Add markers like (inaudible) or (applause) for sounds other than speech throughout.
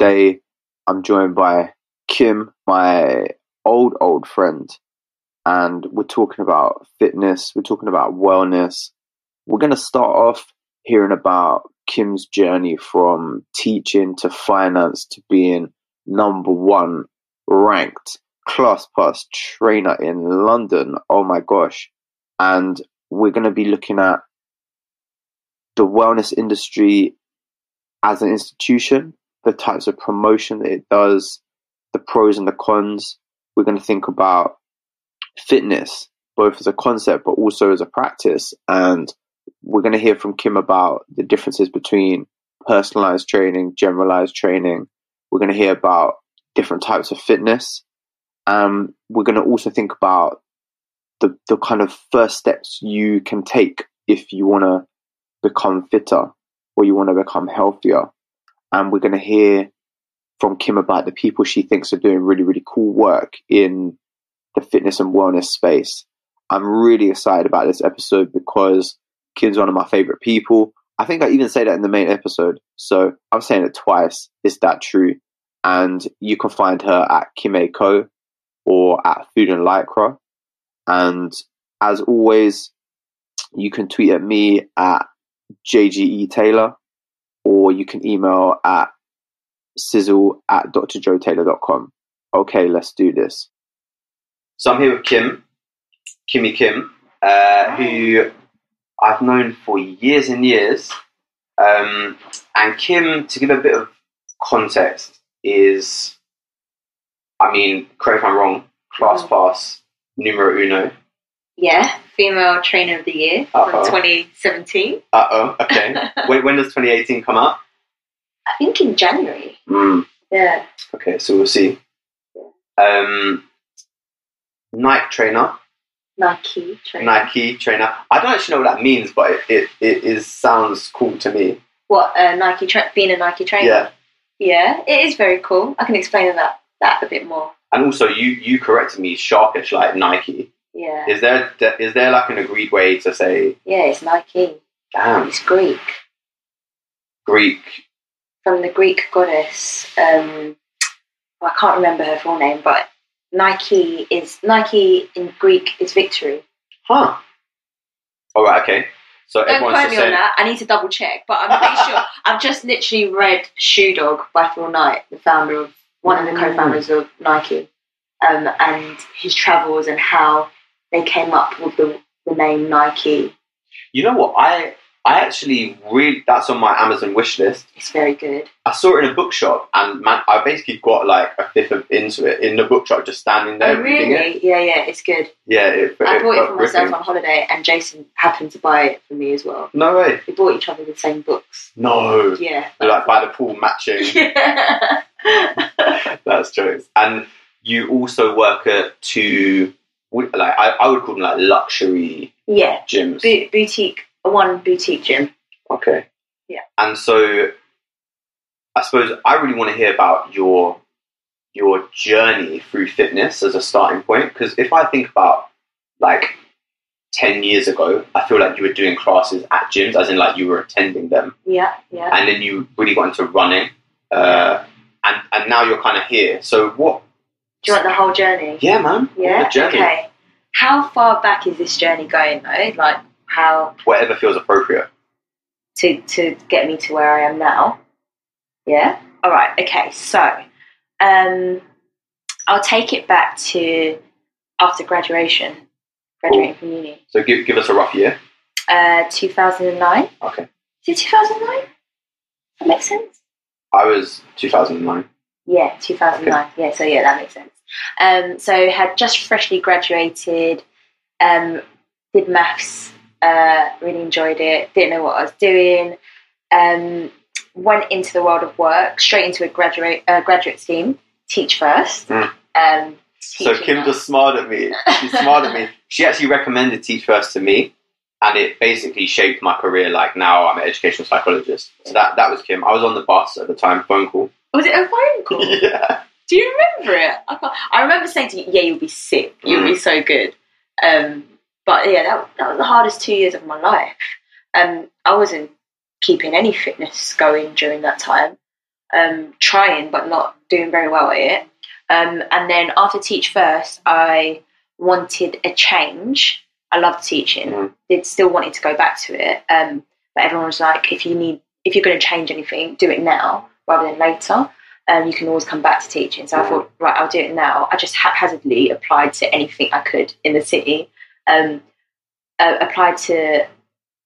today I'm joined by Kim, my old, old friend, and we're talking about fitness, we're talking about wellness. We're going to start off hearing about Kim's journey from teaching to finance to being number one ranked class pass trainer in London. Oh my gosh. And we're going to be looking at the wellness industry as an institution, the types of promotion that it does, the pros and the cons. We're going to think about fitness, both as a concept but also as a practice. And we're going to hear from Kim about the differences between personalized training, generalized training. We're going to hear about different types of fitness. Um, we're going to also think about the, the kind of first steps you can take if you want to become fitter or you want to become healthier. And we're going to hear from Kim about the people she thinks are doing really, really cool work in the fitness and wellness space. I'm really excited about this episode because Kim's one of my favorite people. I think I even say that in the main episode. So I'm saying it twice. Is that true? And you can find her at kimmayco or at Food and Lycra. And as always, you can tweet at me at JGE Taylor or you can email at sizzle at drjotaylor.com. Okay, let's do this. So I'm here with Kim, Kimmy Kim, uh, who I've known for years and years. Um, and Kim, to give a bit of context, is, I mean, correct if I'm wrong, Classpass numero uno. Yeah, female trainer of the year Uh-oh. from 2017. Uh oh, okay. (laughs) when, when does 2018 come out? I think in January. Mm, Yeah. okay, so we'll see. Um, Nike trainer, Nike trainer. Nike trainer. I don't actually know what that means, but it, it, it is sounds cool to me. What, uh, Nike tra- being a Nike trainer? Yeah. Yeah, it is very cool. I can explain that that a bit more. And also, you you corrected me, sharpish like Nike. Yeah. Is there is there like an agreed way to say, Yeah, it's Nike. damn, It's Greek. Greek? From the Greek goddess. Um, well, I can't remember her full name, but Nike is Nike in Greek is victory. Huh. All right. Okay. So Don't everyone's quote me on that. I need to double check, but I'm pretty sure. (laughs) I've just literally read Shoe Dog by Phil Knight, the founder of one of the co-founders of Nike, um, and his travels and how they came up with the, the name Nike. You know what? I I actually read that's on my Amazon wish list. It's very good. I saw it in a bookshop, and man, I basically got like a fifth of into it in the bookshop, just standing there oh, reading it. Yeah, yeah, it's good. Yeah, it, I it bought it for myself gripping. on holiday, and Jason happened to buy it for me as well. No way. We bought each other the same books. No. Yeah. Like by the pool matching. yeah. (laughs) That's jokes. And you also work at two, like I, I would call them like luxury yeah. gyms. Bo- boutique, one boutique gym. Okay. Yeah. And so, I suppose I really want to hear about your your journey through fitness as a starting point. Because if I think about like ten years ago, I feel like you were doing classes at gyms, as in like you were attending them, Yeah, yeah. and then you really got into running, uh, and and now you're kind of here. So what? Do you want the whole journey? Yeah, man. Yeah. the journey. Okay. How far back is this journey going though? Like how Whatever feels appropriate. to to get me to where I am now? Yeah. All right. Okay. So, um, I'll take it back to after graduation, graduating from uni, So give give us a rough year. uh, two thousand and nine. Okay. Is it two thousand nine? That makes sense. I was 2009. Yeah, 2009. Yeah, so yeah, that makes sense. Um, so had just freshly graduated, um, did maths, uh, really enjoyed it, didn't know what I was doing, um, went into the world of work, straight into a graduate uh, graduate scheme, teach first. Mm. Um, So Kim just smiled at me. She smiled at me. (laughs) She actually recommended Teach First to me, and it basically shaped my career. Like now, I'm an educational psychologist. So that that was Kim. I was on the bus at the time, phone call. Was it a phone (laughs) call? yeah. Do you remember it? I, can't, I remember saying to you, "Yeah, you'll be sick. You'll be so good." Um, but yeah, that, that was the hardest two years of my life. Um, I wasn't keeping any fitness going during that time. um, trying but not doing very well at it. Um, and then after Teach First, I wanted a change. I loved teaching. Mm. Did still wanted to go back to it. Um, but everyone was like, if you need, if you're going to change anything, do it now rather than later. Um, you can always come back to teaching. So I thought, right, I'll do it now. I just haphazardly applied to anything I could in the city. Um, uh, applied to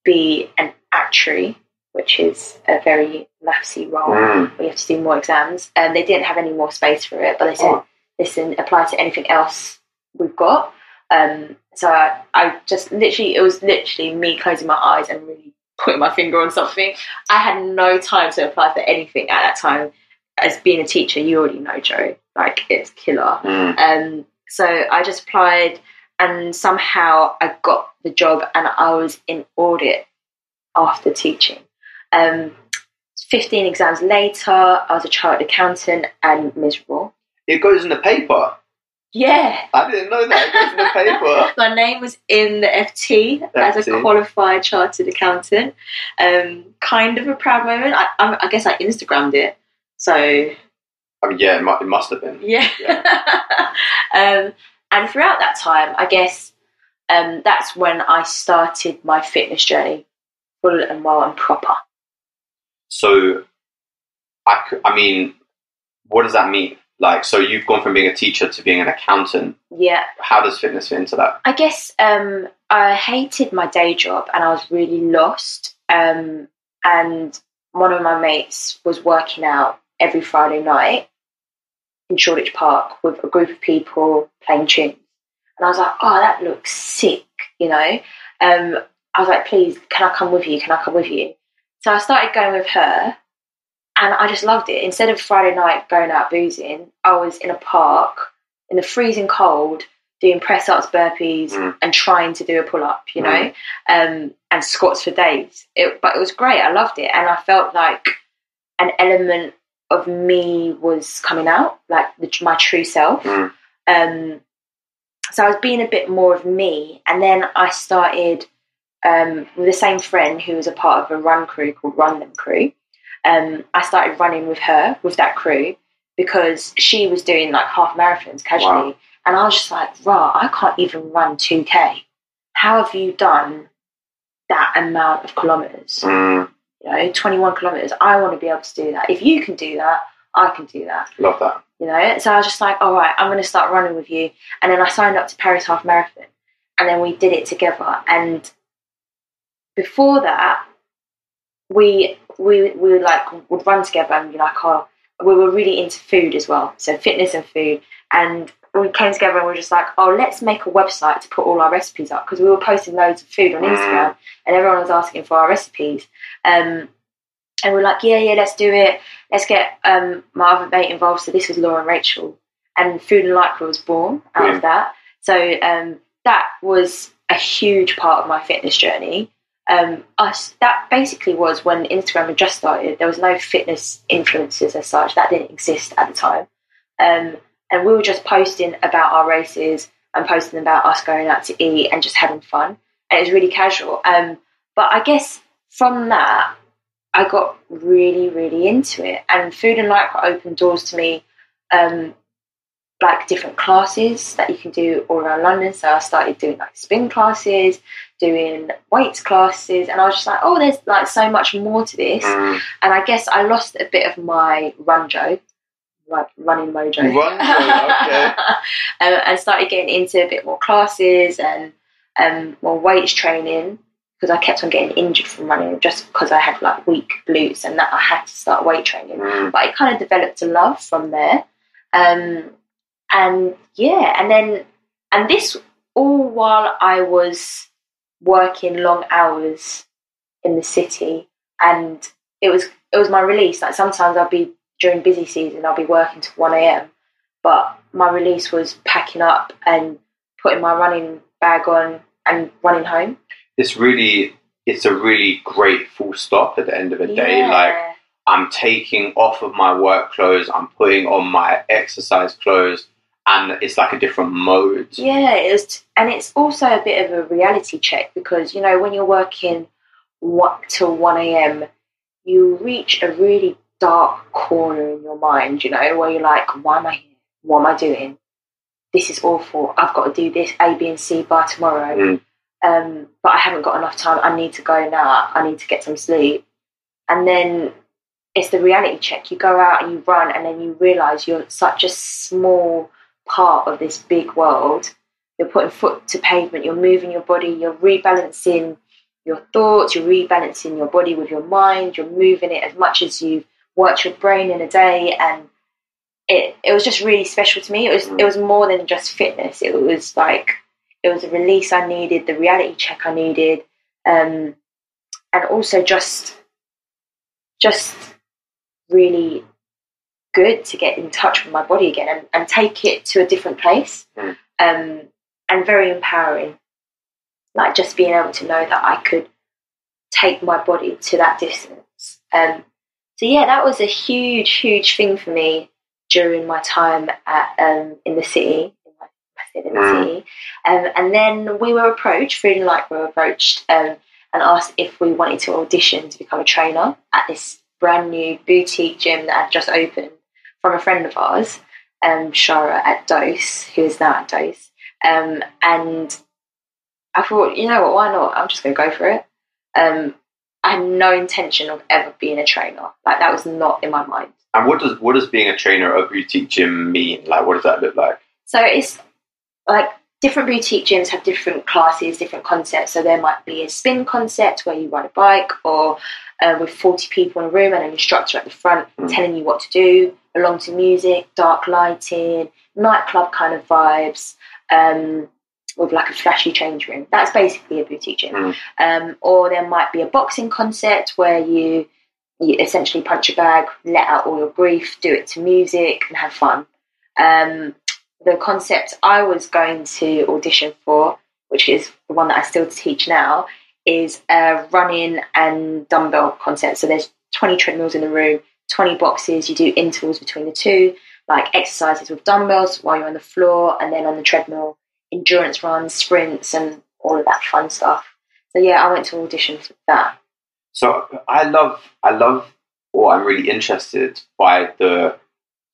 be an actuary, which is a very mathsy role Mm. where you have to do more exams. And they didn't have any more space for it, but they said, Oh. listen, apply to anything else we've got. Um, so I, I just literally, it was literally me closing my eyes and really putting my finger on something. I had no time to apply for anything at that time. As being a teacher, you already know, Joe, like it's killer. Mm. Um, so I just applied, and somehow I got the job, and I was in audit after teaching. Um, Fifteen exams later, I was a chartered accountant and miserable. It goes in the paper. Yeah, I didn't know that. It in the paper. (laughs) my name was in the FT, as a qualified chartered accountant. Um, kind of a proud moment. I, I, I guess I Instagrammed it. So I mean, yeah, it mu- it must have been. Yeah. (laughs) um, and throughout that time, I guess um, that's when I started my fitness journey, full and well and proper. So, I mean, what does that mean? Like, so you've gone from being a teacher to being an accountant. Yeah, How does fitness fit into that? I guess um, I hated my day job and I was really lost. Um, and one of my mates was working out every Friday night in Shoreditch Park with a group of people playing tunes. And I was like, oh, that looks sick, you know? Um, I was like, please, can I come with you? Can I come with you? So I started going with her and I just loved it. Instead of Friday night going out boozing, I was in a park in the freezing cold doing press ups, burpees, Mm. and trying to do a pull up, you know, um, and squats for days. It, but it was great. I loved it, and I felt like an element of me was coming out, like the, my true self. Mm. Um, so I was being a bit more of me, and then I started um, with the same friend who was a part of a run crew called Run Dem Crew. Um, I started running with her with that crew because she was doing like half marathons casually, Wow. and I was just like, "Rah, I can't even run two k. How have you done that amount of kilometers? Mm, You know, twenty one kilometers. I want to be able to do that. If you can do that, I can do that." love that. you know. So I was just like, all right, I'm going to start running with you. And then I signed up to Paris Half Marathon, and then we did it together. And before that, we we we would like would run together and be like, oh, we were really into food as well, so fitness and food. And we came together and we were just like, oh, let's make a website to put all our recipes up because we were posting loads of food on Mm. Instagram, and everyone was asking for our recipes. Um, and we're like, yeah, yeah, let's do it. Let's get um, my other mate involved. So this was Laura and Rachel, and Food and Lycra was born out Yeah. of that. So um, that was a huge part of my fitness journey. Um, us that basically was when Instagram had just started. There was no fitness influencers as such. That didn't exist at the time, um, and we were just posting about our races and posting about us going out to eat and just having fun. And it was really casual. Um, but I guess from that, I got really, really into it. And Food and Lycra opened doors to me, um, like different classes that you can do all around London. So I started doing like spin classes, doing weights classes, and I was just like, oh, there's like so much more to this. Mm. And I guess I lost a bit of my run joe, like running mojo. Run okay. (laughs) um, and started getting into a bit more classes and um, more weights training because I kept on getting injured from running just because I had like weak glutes and that I had to start weight training. Mm. But I kind of developed a love from there. Um, and yeah, and then, and this all while I was working long hours in the city. And it was it was my release. Like sometimes I'd be during busy season I'll be working to 1am but my release was packing up and putting my running bag on and running home. It's really, it's a really great full stop at the end of the day. Like, I'm taking off of my work clothes, I'm putting on my exercise clothes, and it's like a different mode. Yeah, it was, and it's also a bit of a reality check because you know when you're working what till one a.m., you reach a really dark corner in your mind, you know, where you're like, why am I here? What am I doing? This is awful. I've got to do this A, B, and C by tomorrow. Mm. Um, but I haven't got enough time. I need to go now. I need to get some sleep. And then it's the reality check. You go out and you run, and then you realize you're such a small part of this big world. You're putting foot to pavement, you're moving your body, you're rebalancing your thoughts, you're rebalancing your body with your mind, you're moving it as much as you've worked your brain in a day and it it was just really special to me. It was it was more than just fitness. It was like it was a release I needed, the reality check I needed, um, and also just just really good to get in touch with my body again and, and take it to a different place. Mm. Um, and very empowering. Like just being able to know that I could take my body to that distance. Um, so yeah, that was a huge, huge thing for me during my time at um, in the city. In the Mm. city, um, and then we were approached. Food and Lycra were approached um, and asked if we wanted to audition to become a trainer at this brand new boutique gym that had just opened from a friend of ours, um, Shara at Dose, who is now at Dose. Um, and I thought, you know what, why not? I'm just going to go for it. Um, I had no intention of ever being a trainer. Like that was not in my mind. And what does what does being a trainer a boutique gym mean? Like, what does that look like? So it's like different boutique gyms have different classes, different concepts. So there might be a spin concept where you ride a bike, or uh, with 40 people in a room and an instructor at the front Mm. telling you what to do, along to music, dark lighting, nightclub kind of vibes, um, with like a flashy change room. That's basically a boutique gym. Mm. Um, or there might be a boxing concept where you you essentially punch a bag, let out all your grief, do it to music, and have fun. Um, the concept I was going to audition for, which is the one that I still teach now, is a running and dumbbell concept. So there's 20 treadmills in the room, 20 boxes. You do intervals between the two, like exercises with dumbbells while you're on the floor, and then on the treadmill, endurance runs, sprints, and all of that fun stuff. So yeah, I went to audition for that. So I love, I love, or I'm really interested by the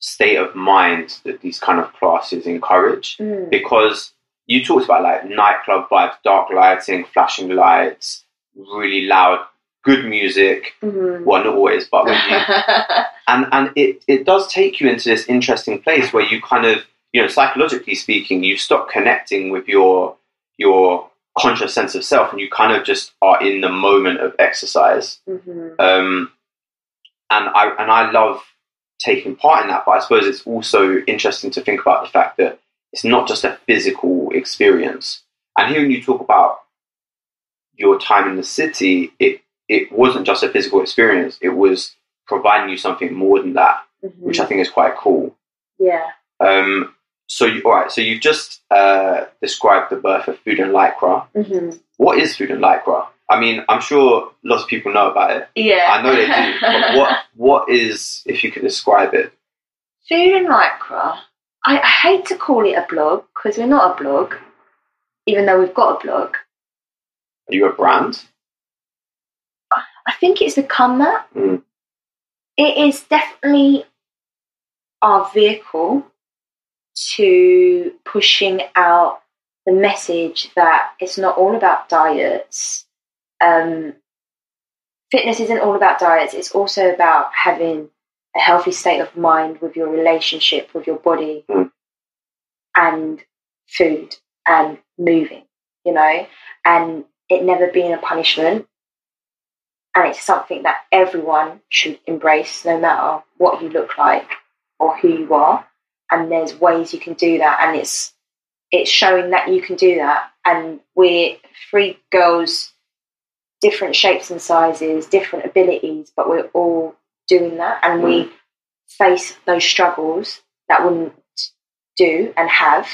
state of mind that these kind of classes encourage Mm. because you talked about like nightclub vibes, dark lighting, flashing lights, really loud, good music. Mhm. Well, not always, but when you, (laughs) and and it it does take you into this interesting place where you kind of you know psychologically speaking you stop connecting with your your conscious sense of self and you kind of just are in the moment of exercise Mhm. um, and I and I love taking part in that but I suppose it's also interesting to think about the fact that it's not just a physical experience and hearing you talk about your time in the city it it wasn't just a physical experience it was providing you something more than that Mhm. which I think is quite cool. yeah. Um, so, you, all right. So you've just uh, described the birth of Food and Lycra. hmm What is Food and Lycra? I mean, I'm sure lots of people know about it. Yeah. I know they do. But what (laughs) what is, if you could describe it? Food and Lycra. I, I hate to call it a blog because we're not a blog, even though we've got a blog. Are you a brand? I think it's become that. Mm. It is definitely our vehicle to pushing out the message that it's not all about diets. Um, fitness isn't all about diets, it's also about having a healthy state of mind with your relationship with your body Mm. and food and moving, you know, and it never being a punishment. And it's something that everyone should embrace no matter what you look like or who you are. And there's ways you can do that. And it's it's showing that you can do that. And we're three girls different shapes and sizes different abilities but we're all doing that. And we face those struggles that wouldn't do and have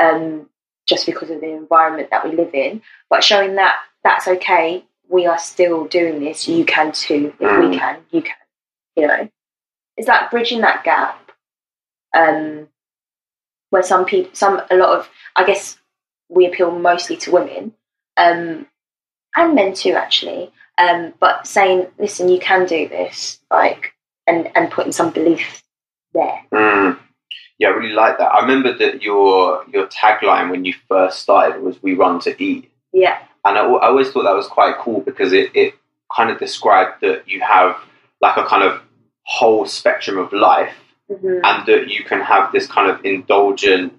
um, just because of the environment that we live in. But showing that that's okay we are still doing this. You can too. If we Mm. can you can you know. It's like bridging that gap um, where some people some a lot of i guess we appeal mostly to women. Um, and men too actually um, but saying listen you can do this like and and putting some belief there. Mm. Yeah, I really like that. I remember that your your tagline when you first started was "We run to eat," Yeah, and I, I always thought that was quite cool because it, it kind of described that you have like a kind of whole spectrum of life, hmm and that you can have this kind of indulgent,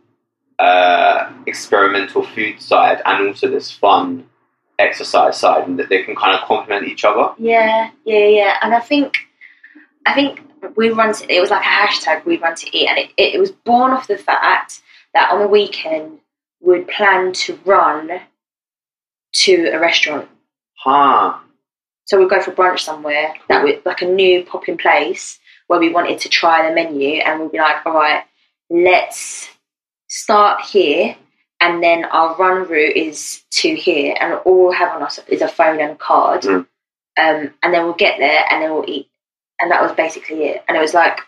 uh, experimental food side, and also this fun exercise side, and that they can kind of complement each other. yeah, yeah, yeah. And I think I think we run to it was like a hashtag we run to eat, and it, it, was born off the fact that on the weekend we'd plan to run to a restaurant. Huh. So we'd go for brunch somewhere that would like a new popping place where we wanted to try the menu, and we'd be like, all right, let's start here, and then our run route is to here, and all we'll have on us is a phone and a card, Mm. um, and then we'll get there, and then we'll eat, and that was basically it. And it was like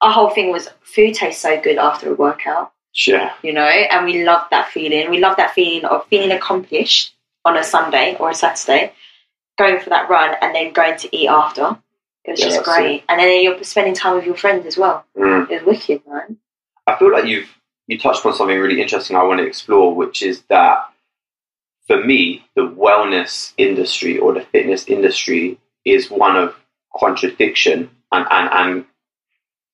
our whole thing was food tastes so good after a workout Yeah. you know, and we loved that feeling. We loved that feeling of feeling accomplished on a Sunday or a Saturday, going for that run and then going to eat after. It was Yeah, just great. And then you're spending time with your friends as well. Mm. It was wicked, man. I feel like you've you touched on something really interesting I want to explore, which is that for me, the wellness industry or the fitness industry is one of contradiction and and and,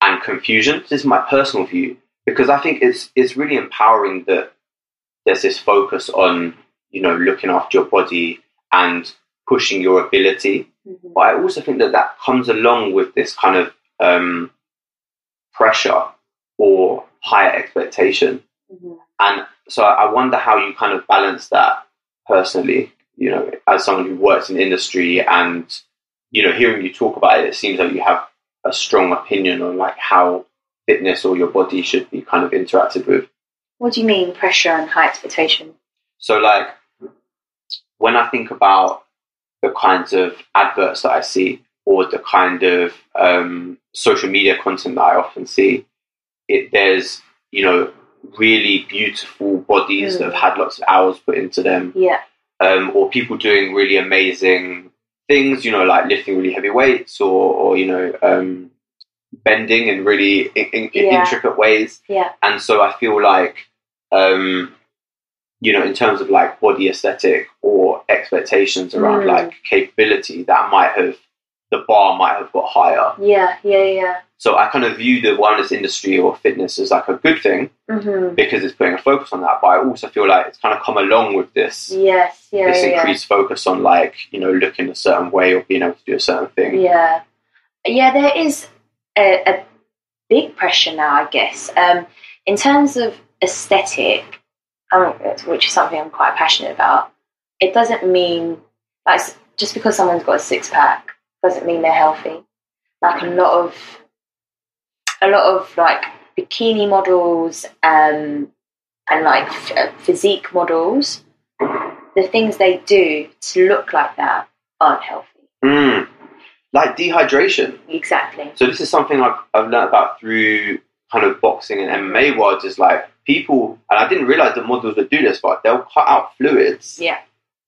and confusion. This is my personal view because I think it's it's really empowering that there's this focus on you know looking after your body and pushing your ability Mhm. but I also think that that comes along with this kind of um, pressure or higher expectation. Mhm. And so I wonder how you kind of balance that personally, you know, as someone who works in industry and, you know, hearing you talk about it, it seems like you have a strong opinion on like how fitness or your body should be kind of interacted with. What do you mean, pressure and high expectation? So, like, when I think about the kinds of adverts that I see or the kind of um, social media content that I often see, it there's you know really beautiful bodies Mm. that have had lots of hours put into them, Yeah. um, or people doing really amazing things, you know, like lifting really heavy weights or, or you know, um, bending in really in, in, Yeah. intricate ways Yeah. and so I feel like, um, you know, in terms of like body aesthetic or expectations around Mm. like capability, that might have the bar might have got higher. Yeah. Yeah. Yeah. So I kind of view the wellness industry or fitness as like a good thing Mm-hmm. because it's putting a focus on that. But I also feel like it's kind of come along with this Yes. Yeah. this yeah, yeah. increased focus on like you know looking a certain way or being able to do a certain thing. Yeah, yeah, there is a, a big pressure now, I guess. Um, in terms of aesthetic, um, which is something I'm quite passionate about, it doesn't mean like just because someone's got a six pack doesn't mean they're healthy. Like a lot of a lot of like bikini models um, and like f- uh, physique models, the things they do to look like that aren't healthy. Mm. Like dehydration. Exactly. So this is something I've, I've learned about through kind of boxing and MMA worlds is like people, and I didn't realize the models would do this, but they'll cut out fluids. Yeah.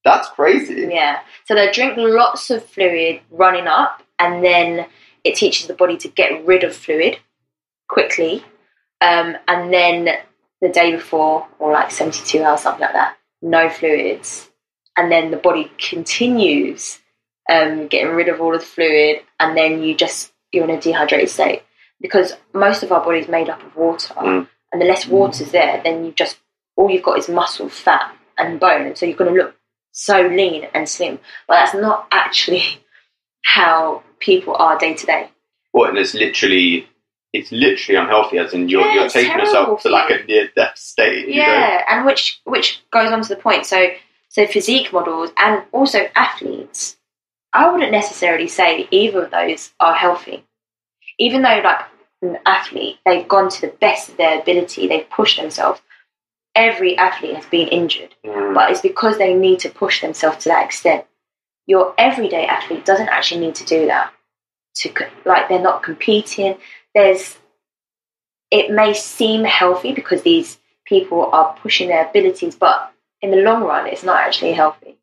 That's crazy. Yeah. So they drink lots of fluid running up, and then it teaches the body to get rid of fluid quickly. Um, and then the day before, or like 72 hours, something like that, no fluids. And then the body continues um, getting rid of all of the fluid, and then you just, you're in a dehydrated state. Because most of our body is made up of water, Mm. and the less water's there, then you just, all you've got is muscle, fat, and bone. And so you're going to look so lean and slim. But that's not actually (laughs) how people are day to day. What and it's literally it's literally unhealthy as in you're Yeah, you're taking yourself to like a near death state. you know? Yeah, and which which goes on to the point. So so physique models and also athletes, I wouldn't necessarily say either of those are healthy. Even though like an athlete, they've gone to the best of their ability, they've pushed themselves. Every athlete has been injured, Mm. but it's because they need to push themselves to that extent. Your everyday athlete doesn't actually need to do that. To like they're not competing. There's it may seem healthy because these people are pushing their abilities, but in the long run, it's not actually healthy.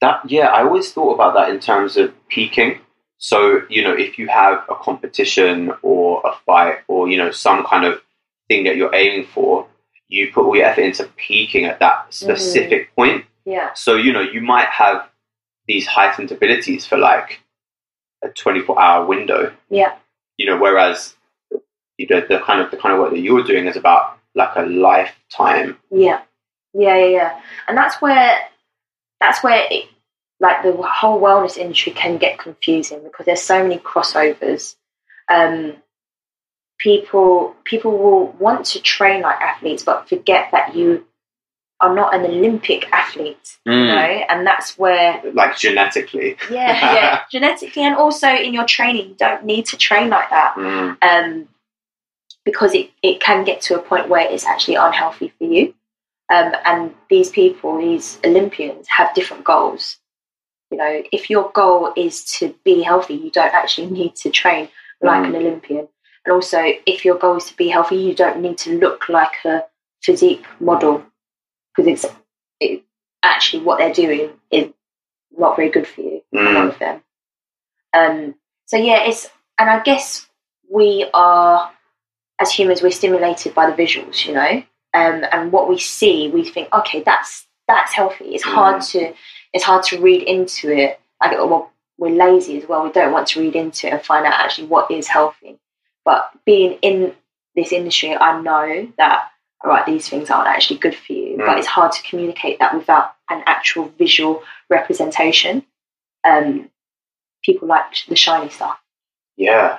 That yeah, I always thought about that in terms of peaking. So, you know, if you have a competition or a fight or, you know, some kind of thing that you're aiming for, you put all your effort into peaking at that mm. specific point. Yeah. So, you know, you might have these heightened abilities for like a 24 hour window, Yeah. You know, whereas you know, the kind of the kind of work that you're doing is about like a lifetime. Yeah, yeah, yeah, yeah. And that's where that's where it, like the whole wellness industry can get confusing because there's so many crossovers. Um, people people will want to train like athletes, but forget that you are not an Olympic athlete, you know, and that's where Like genetically. yeah, (laughs) yeah, genetically and also in your training, you don't need to train like that Mm, um, because it, it can get to a point where it's actually unhealthy for you. Um, and these people, these Olympians, have different goals. You know, if your goal is to be healthy, you don't actually (laughs) need to train like Mm. an Olympian. And also, if your goal is to be healthy, you don't need to look like a physique model because it's it, actually what they're doing is not very good for you. A lot mm, of them. Um, so yeah, it's and I guess we are as humans we're stimulated by the visuals, you know, um, and what we see, we think, okay, that's that's healthy. It's hard to it's hard to read into it. Like, well, we're lazy as well. We don't want to read into it and find out actually what is healthy. But being in this industry, I know that all right, these things aren't actually good for you. But Mm. it's hard to communicate that without an actual visual representation. Um, people like the shiny stuff. yeah.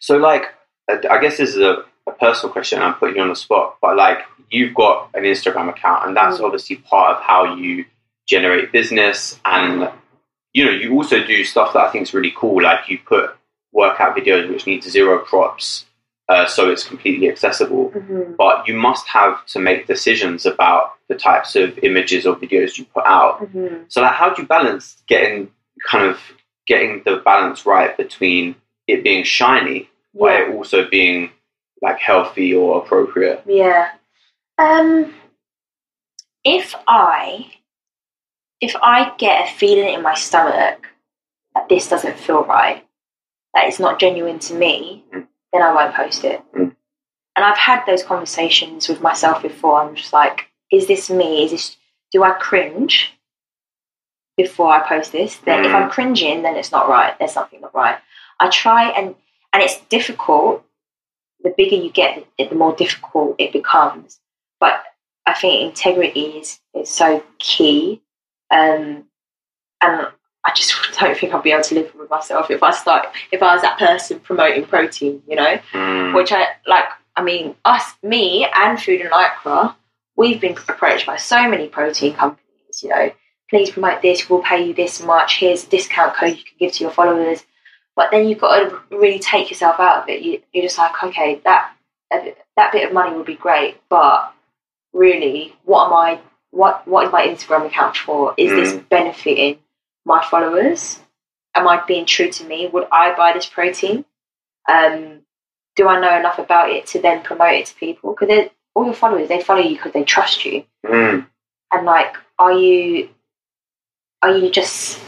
So, like, I guess this is a, a personal question. I'm putting you on the spot, but like, you've got an Instagram account, and that's Mm. obviously part of how you generate business. And you know, you also do stuff that I think is really cool. Like, you put workout videos which need zero props, uh, so it's completely accessible. But you must have to make decisions about the types of images or videos you put out. Mm-hmm. So, like, how do you balance getting kind of getting the balance right between it being shiny, but Yeah. it also being like healthy or appropriate? Yeah. Um, if I if I get a feeling in my stomach that this doesn't feel right, that it's not genuine to me, Mm. Then I won't post it. Mm. And I've had those conversations with myself before. I'm just like, is this me? Is this do I cringe before I post this? Then if Mm. I'm cringing, then it's not right. There's something not right. I try and and it's difficult. The bigger you get, the, the more difficult it becomes. But I think integrity is, is so key. Um, and I just don't think I'll be able to live with myself if I start if I was that person promoting protein, you know Mm, which I like. I mean, us, me, and Food and Lycra, we've been approached by so many protein companies. You know, please promote this. We'll pay you this much. Here's a discount code you can give to your followers. But then you've got to really take yourself out of it. You, you're just like, okay, that that bit of money would be great, but really, what am I? What what is my Instagram account for? Is this benefiting my followers? Am I being true to me? Would I buy this protein? Um, do I know enough about it to then promote it to people? Because all your followers, they follow you because they trust you. mm, And like, are you, are you just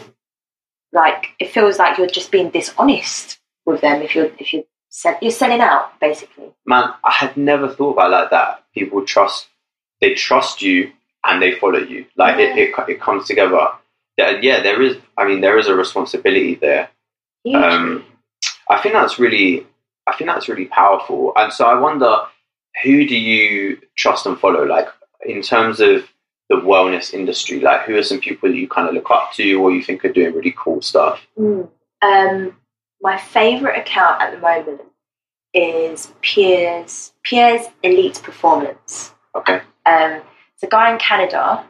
like? It feels like you're just being dishonest with them if you're if you're sell, you're selling out basically. man, I had never thought about like that. People trust, they trust you and they follow you. Like it, it, it comes together. Yeah, yeah, there is. I mean, there is a responsibility there. Um, I think that's really, I think that's really powerful. And so I wonder, who do you trust and follow? Like in terms of the wellness industry, like who are some people that you kind of look up to or you think are doing really cool stuff? Mm. Um, my favourite account at the moment is Pierre's Pierre's Elite Performance. Okay. Um, it's a guy in Canada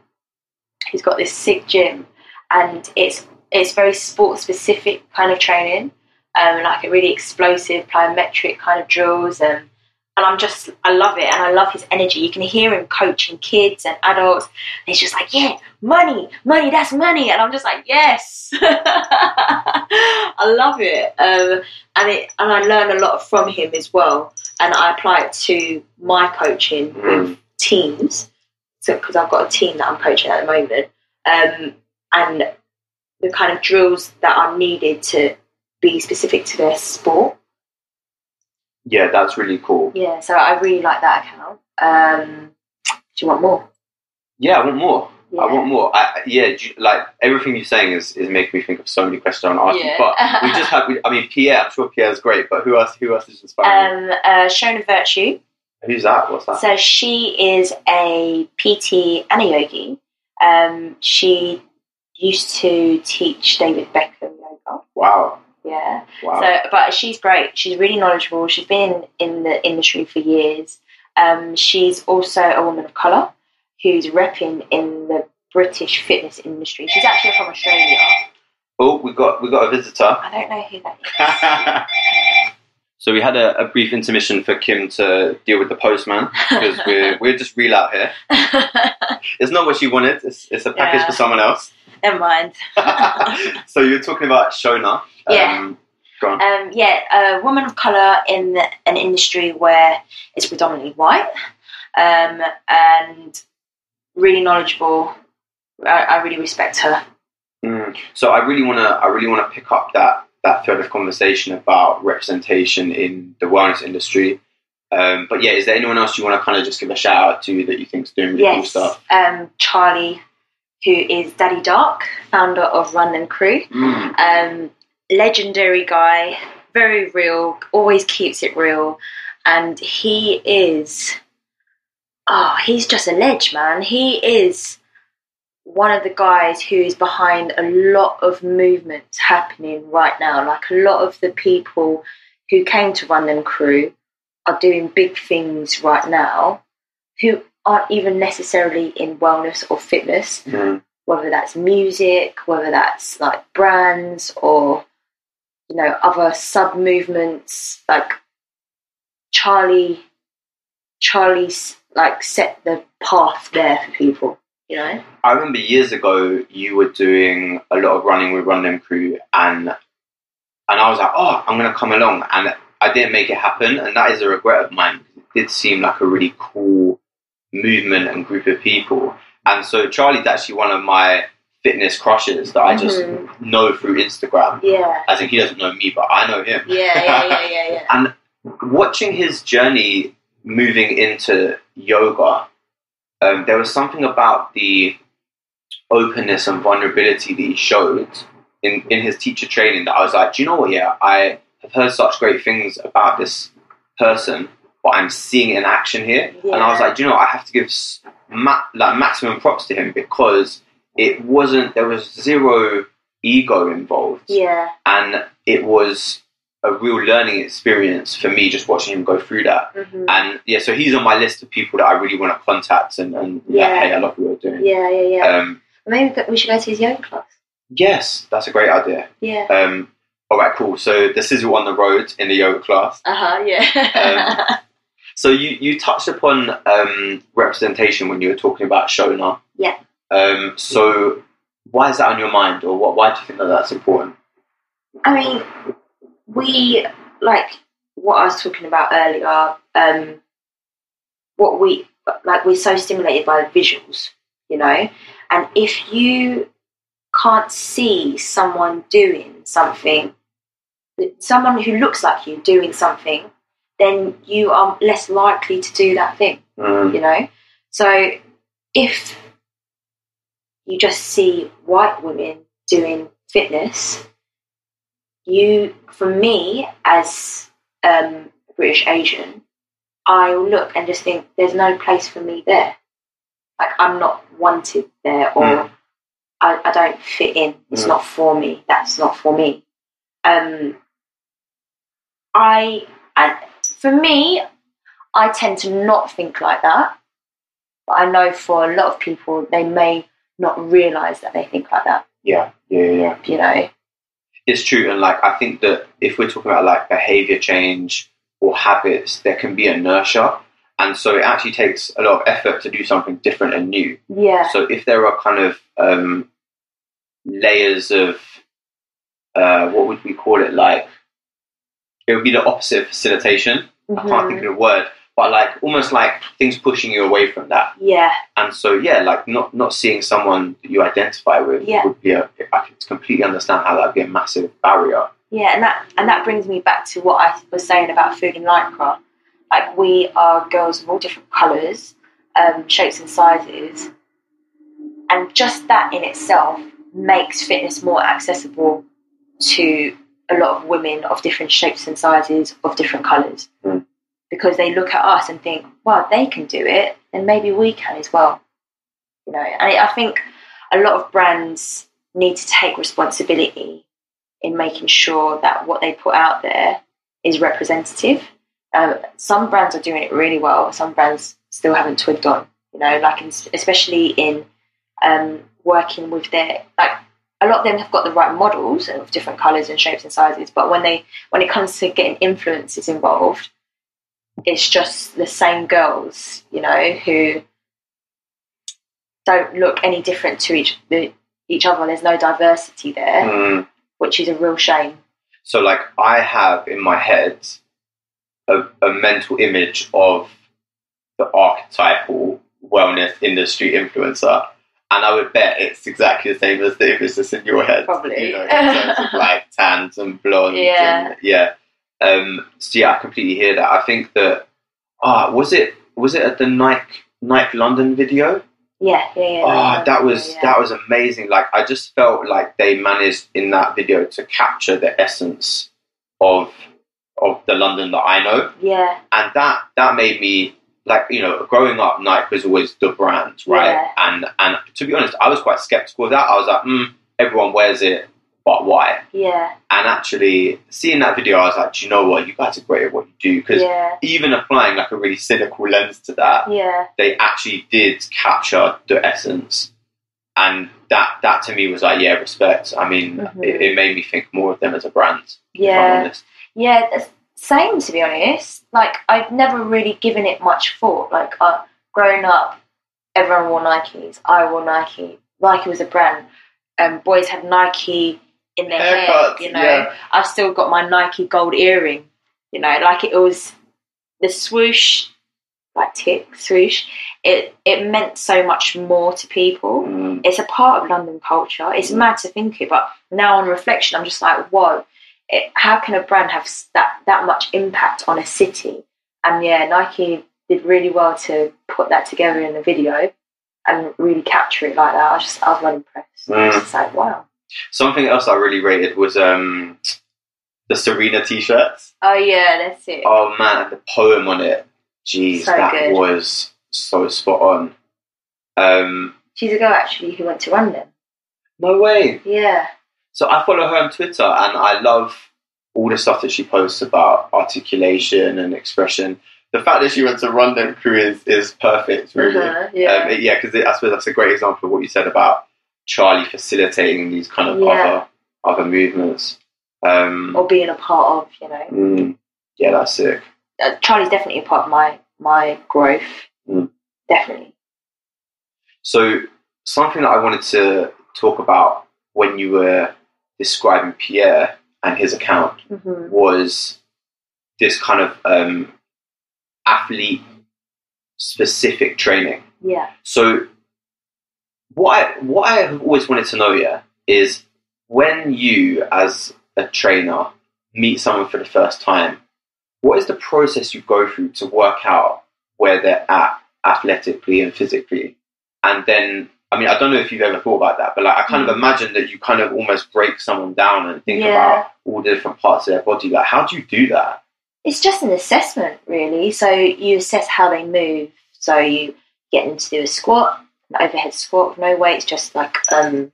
who's got this sick gym, and it's it's very sport specific kind of training, um, like a really explosive plyometric kind of drills, and and I'm just I love it, and I love his energy. You can hear him coaching kids and adults. And he's just like, yeah, money, money, that's money, and I'm just like, yes, (laughs) I love it, um, and it and I learn a lot from him as well, and I apply it to my coaching with Mm. teams. So because I've got a team that I'm coaching at the moment, um, and the kind of drills that are needed to be specific to their sport. Yeah, that's really cool. Yeah, so I really like that account. Um, do you want more? Yeah, I want more. Yeah. I want more. I, yeah, you- like everything you're saying is, is making me think of so many questions I want to ask you. Yeah. But we (laughs) just have. I mean, Pierre. I'm sure Pierre's great, but who else? Who else is inspiring? Um, uh, Shona Vertue. Who's that? What's that? So she is a PT and a yogi. Um, she used to teach David Beckham yoga. wow, Yeah. wow. So, but she's great. She's really knowledgeable. She's been in the industry for years. Um, she's also a woman of colour who's repping in the British fitness industry. She's actually from Australia. oh, we got we got a visitor. I don't know who that is. (laughs) so we had a, a brief intermission for Kim to deal with the postman because we're we're just real out here. (laughs) It's not what she wanted. It's, it's a package Yeah. for someone else. Never mind. (laughs) so you're talking about Shona. Yeah. Um. Um, yeah, a woman of colour in the, an industry where it's predominantly white um, and really knowledgeable. I, I really respect her. Mm. So I really want to I really want to pick up that that thread of conversation about representation in the wellness industry. Um, but yeah, is there anyone else you want to kind of just give a shout out to that you think's doing really cool stuff? um, Charlie, who is Daddy Dark, founder of Run Dem Crew. Mm. Um, legendary guy, very real, always keeps it real. And he is, oh, he's just a ledge, man. He is one of the guys who is behind a lot of movements happening right now. Like a lot of the people who came to Run Dem Crew are doing big things right now who aren't even necessarily in wellness or fitness Mm. whether that's music, whether that's like brands or you know other sub movements. Like Charlie, Charlie's like set the path there for people. You know, I remember years ago you were doing a lot of running with Run Dem Crew, and and I was like, oh, I'm gonna come along, and I didn't make it happen, and that is a regret of mine. It did seem like a really cool movement and group of people, and so Charlie's actually one of my fitness crushes that I just Mhm. know through Instagram. yeah, As in, he doesn't know me, but I know him. yeah, yeah, yeah, yeah, yeah. (laughs) Watching his journey moving into yoga, um, there was something about the openness and vulnerability that he showed in, in his teacher training that I was like, do you know what? Yeah, I have heard such great things about this person, but I'm seeing it in action here. And I was like, do you know. I have to give ma- like maximum props to him because it wasn't, there was zero ego involved yeah, and it was a real learning experience for me just watching him go through that. hmm And yeah, so he's on my list of people that I really want to contact and, and Yeah. yeah, hey, I love what you're doing. yeah, yeah, yeah. Um, Maybe we should go to his yoga class. yes, that's a great idea. Yeah. Um, all right, cool. So the sizzle on the road in the yoga class. Uh huh. Yeah. (laughs) So you, you touched upon um, representation when you were talking about Shona. Yeah. Um, so why is that on your mind, or what? Why do you think that that's important? I mean, we like what I was talking about earlier. Um, what we like, we're so stimulated by visuals, you know, and if you can't see someone doing something, someone who looks like you doing something, then you are less likely to do that thing Mm, you know. So if you just see white women doing fitness, you, for me as um, a British Asian, I will look and just think there's no place for me there. Like I'm not wanted there, or Mm. I, I don't fit in. It's Mm. not for me. That's not for me. Um, I, I, for me, I tend to not think like that. But I know for a lot of people, they may not realise that they think like that. yeah, yeah, yeah, yeah. You know, It's true, and like I think that if we're talking about like behavior change or habits, there can be inertia, and so it actually takes a lot of effort to do something different and new. yeah, So if there are kind of um, layers of uh, what would we call it? Like it would be the opposite of facilitation. I can't think Mhm. of the word, but like almost like things pushing you away from that. yeah, And so yeah, like not not seeing someone that you identify with Yeah. would be a. I can completely understand how that would be a massive barrier. Yeah, and that and that brings me back to what I was saying about food and lycra. Like we are girls of all different colours, um, shapes and sizes, and just that in itself makes fitness more accessible to a lot of women of different shapes and sizes of different colours. Mm. Because they look at us and think, well, they can do it, then maybe we can as well. You know, and I think a lot of brands need to take responsibility in making sure that what they put out there is representative. Um, some brands are doing it really well. Some brands still haven't twigged on. You know, like in, especially in um, working with their like a lot of them have got the right models of different colours and shapes and sizes. But when they when it comes to getting influencers involved, it's just the same girls, you know, who don't look any different to each the, each other. There's no diversity there, Mm. which is a real shame. So, like, I have in my head a, a mental image of the archetypal wellness industry influencer, and I would bet it's exactly the same as the image that's in your head. Probably. you know, in terms of like (laughs) tans and blondes. Yeah. and, yeah. Um, so yeah, I completely hear that. I think that ah, was it was it at the Nike Nike London video? Yeah, yeah, yeah. Oh, that was yeah. that was amazing. Like I just felt like they managed in that video to capture the essence of of the London that I know, Yeah, and that that made me like you know growing up Nike was always the brand, right? Yeah. And and to be honest, I was quite skeptical of that. I was like, mm, everyone wears it, but why? yeah, And actually seeing that video, I was like, do you know what? You guys are great at what you do because yeah, even applying like a really cynical lens to that, yeah, they actually did capture the essence and that that to me was like yeah respect i mean Mhm. it, it made me think more of them as a brand yeah. Yeah, that's- same to be honest. Like I've never really given it much thought. Like uh, growing up, everyone wore Nikes. I wore Nike. Nike was a brand. Um, boys had Nike in their hair. You know, yeah. I've still got my Nike gold earring. You know, like it was the swoosh, like tick swoosh. It it meant so much more to people Mm, it's a part of London culture. It's mad to think it, but now on reflection, I'm just like, whoa, it, how can a brand have that that much impact on a city? And yeah, Nike did really well to put that together in the video and really capture it like that. I was just, I was well impressed. I was Mm. just like, wow. something else i really rated was um the serena t-shirts Oh yeah, that's it. oh man the poem on it jeez So that good. was so spot on um She's a girl actually who went to London. no way Yeah, So I follow her on Twitter and I love all the stuff that she posts about articulation and expression. The fact that she went to Run Dem Crew is, is perfect, really. Uh-huh, yeah, Um, yeah, because I suppose that's a great example of what you said about Charlie facilitating these kind of Yeah. other other movements. Um, or being a part of, you know. mm, yeah, that's sick. Uh, Charlie's definitely a part of my my growth. Mm. Definitely. So something that I wanted to talk about when you were describing Pierre and his account hmm was this kind of um, athlete specific training. Yeah. So what I, what I have always wanted to know yeah is when you as a trainer meet someone for the first time, what is the process you go through to work out where they're at athletically and physically? And then I mean I don't know if you've ever thought about that, but like I kind of imagine that you kind of almost break someone down and think Yeah. about all the different parts of their body. Like how do you do that? It's just an assessment, really. So you assess how they move. So you get them to do a squat, an overhead squat with no weights, just like um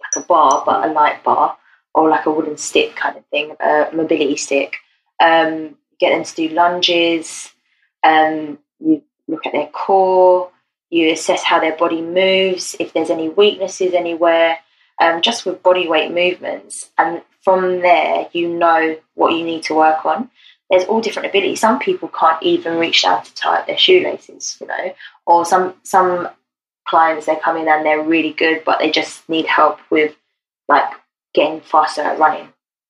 like a bar, but a light bar, or like a wooden stick kind of thing, a mobility stick. Um, get them to do lunges. Um, you look at their core. You assess how their body moves, if there's any weaknesses anywhere, um, just with body weight movements. And from there, you know what you need to work on there's all different abilities. Some people can't even reach down to tie up their shoelaces, you know, or some some clients they come in and they're really good, but they just need help with like getting faster at running.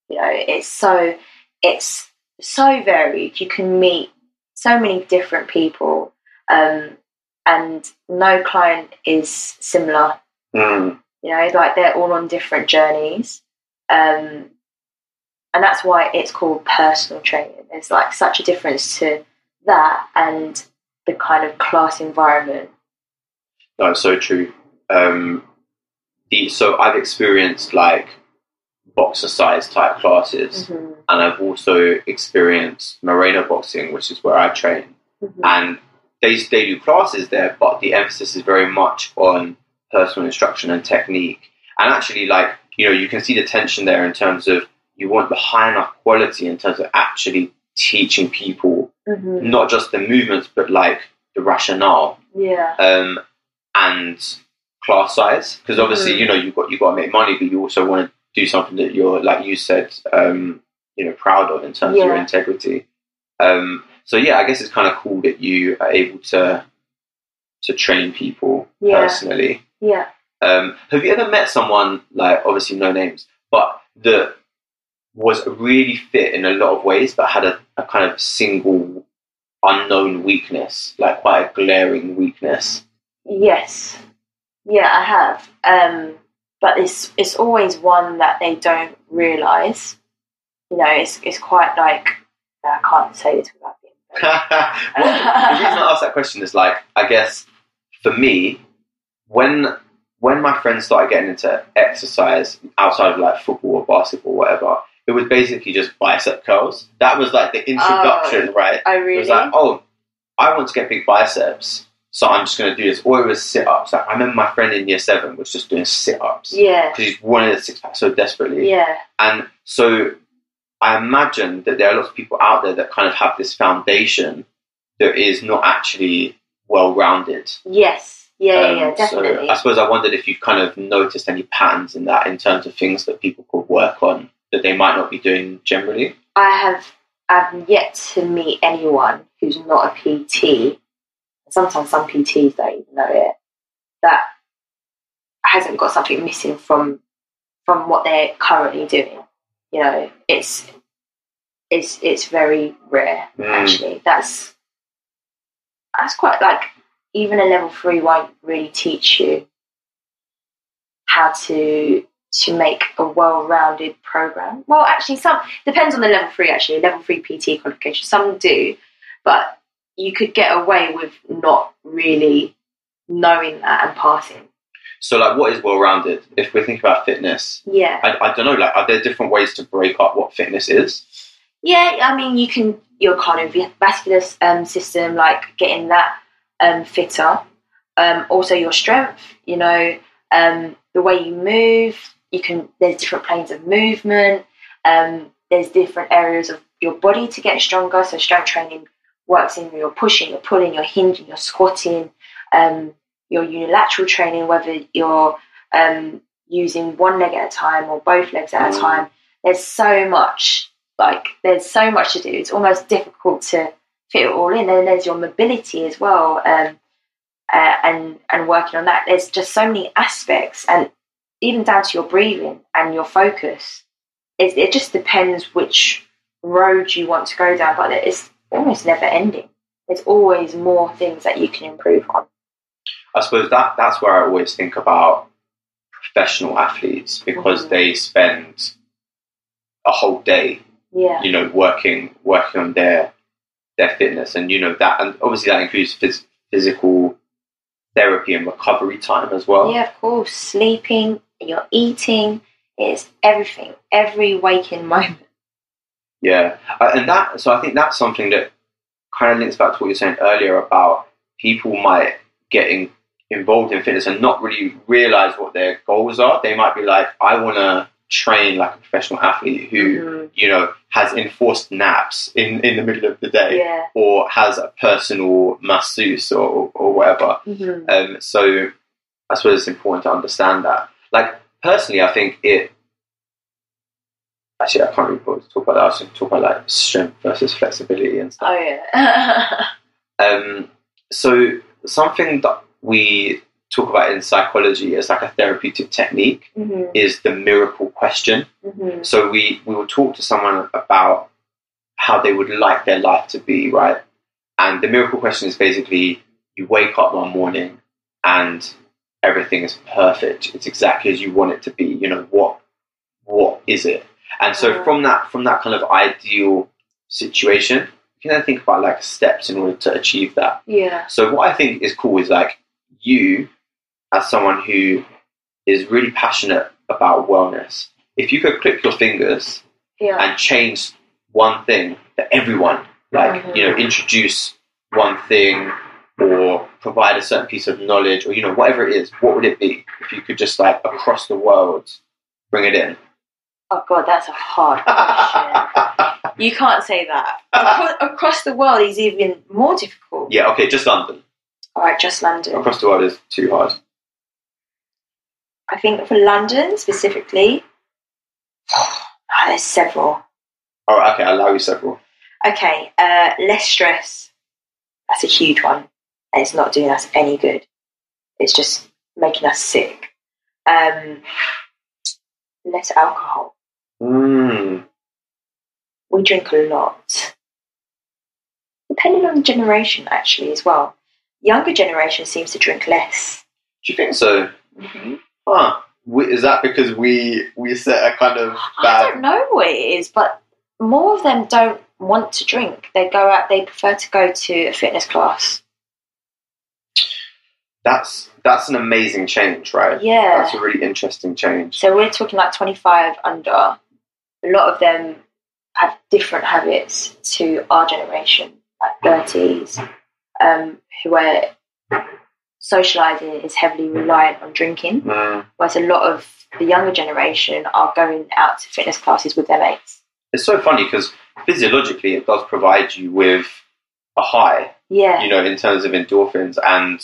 You know, it's so it's so varied. You can meet so many different people, um, and no client is similar Mm. you know like they're all on different journeys um and that's why it's called personal training. There's like such a difference to that and the kind of class environment. No, it's so true. Um, the, so I've experienced like boxercise type classes, Mm-hmm. and I've also experienced Moreno boxing, which is where I train. Mm-hmm. And they they do classes there, but the emphasis is very much on personal instruction and technique. And actually, like you know, you can see the tension there in terms of you want the high enough quality in terms of actually teaching people Mm-hmm. not just the movements, but like the rationale Yeah. um, and class size. Because obviously, Mhm. you know, you've got you've got to make money, but you also want to do something that you're, like you said, um, you know, proud of in terms of your integrity. Um, so yeah, I guess it's kind of cool that you are able to to train people Yeah. personally. Yeah. Um, have you ever met someone like obviously no names, but that was really fit in a lot of ways, but had a, a kind of single unknown weakness, like quite a glaring weakness? Yes. Yeah, I have. Um, but it's it's always one that they don't realise. You know, it's it's quite like I can't say this without. (laughs) well, the reason I asked that question is like, I guess for me, when when my friends started getting into exercise outside of like football or basketball or whatever, it was basically just bicep curls. That was like the oh, introduction, right? I It really. was like, oh, I want to get big biceps, so I'm just going to do this. Or it was sit ups. Like, I remember my friend in year seven was just doing sit ups yeah. because he wanted a six pack so desperately. Yeah. And so I imagine that there are lots of people out there that kind of have this foundation that is not actually well rounded. Yes. Yeah. Um, yeah. Definitely. So I suppose I wondered if you've kind of noticed any patterns in that in terms of things that people could work on that they might not be doing generally. I have I've yet to meet anyone who's not a PT. Sometimes some PTs don't even know it. That hasn't got something missing from from what they're currently doing. You know, it's it's it's very rare Mm. actually. That's that's quite like even a level three won't really teach you how to to make a well-rounded program. Well, actually, some depends on the level three. Actually, level three PT qualification. Some do, but you could get away with not really knowing that and passing. So, like, what is well rounded? If we think about fitness, Yeah, I, I don't know. Like, are there different ways to break up what fitness is? yeah. I mean, you can your cardiovascular um, system, like getting that um, fitter. Um, also, your strength. You know, um, the way you move. You can. There's different planes of movement. Um, there's different areas of your body to get stronger. So strength training works in your pushing, your pulling, your hinging, your squatting, um, your unilateral training, whether you're um, using one leg at a time or both legs at a Mm. time. There's so much, like there's so much to do. It's almost difficult to fit it all in. And there's your mobility as well, um, uh, and and working on that. There's just so many aspects, and even down to your breathing and your focus. It, it just depends which road you want to go down, but it's almost never ending. There's always more things that you can improve on. I suppose that that's where I always think about professional athletes because Mhm. they spend a whole day, Yeah, you know, working working on their their fitness, and you know that, and obviously that includes phys- physical therapy and recovery time as well. yeah, of course. Sleeping, your eating, it's everything. Every waking moment. Yeah, Uh, and that so I think that's something that kind of links back to what you were saying earlier about people might get in, involved in fitness and not really realize what their goals are. They might be like, I want to train like a professional athlete who Mhm. you know has enforced naps in in the middle of the day, Yeah. or has a personal masseuse or or whatever. Mhm. Um, so I suppose it's important to understand that. Like personally, I think it. Actually, I can't really talk about that. I was going to talk about like strength versus flexibility and stuff. Oh yeah. (laughs) Um, so something that we talk about in psychology as like a therapeutic technique Mhm. is the miracle question. Mhm. So we we will talk to someone about how they would like their life to be, right? And the miracle question is basically you wake up one morning and everything is perfect. It's exactly as you want it to be. You know what what is it? And so Mm. from that from that kind of ideal situation, you can then think about like steps in order to achieve that. Yeah. So what I think is cool is like you, as someone who is really passionate about wellness, if you could click your fingers Yeah. and change one thing for everyone, like Mhm. you know, introduce one thing or provide a certain piece of knowledge or you know whatever it is, what would it be if you could just like across the world bring it in? Oh god, that's a hard question. (laughs) you can't say that. Across, across the world is even more difficult. yeah, okay, just London. All right, just London. Across the world is too hard. I think for London specifically, ah, (sighs) there's several. All right, okay, I'll allow you several. Okay, uh, less stress. That's a huge one. And it's not doing us any good. It's just making us sick. Um, less alcohol. Mm. We drink a lot. Depending on the generation, actually, as well. Younger generation seems to drink less. Do you think so? Mm-hmm. Huh? We, is that because we we set a kind of bad... I don't know what it is, but more of them don't want to drink. They go out. They prefer to go to a fitness class. That's that's an amazing change, right? Yeah. That's a really interesting change. So we're talking like 25 under. A lot of them have different habits to our generation, like 30s, um, who are socializing is heavily reliant on drinking, Mm. whereas a lot of the younger generation are going out to fitness classes with their mates. It's so funny because physiologically it does provide you with a high, Yeah, you know, in terms of endorphins, and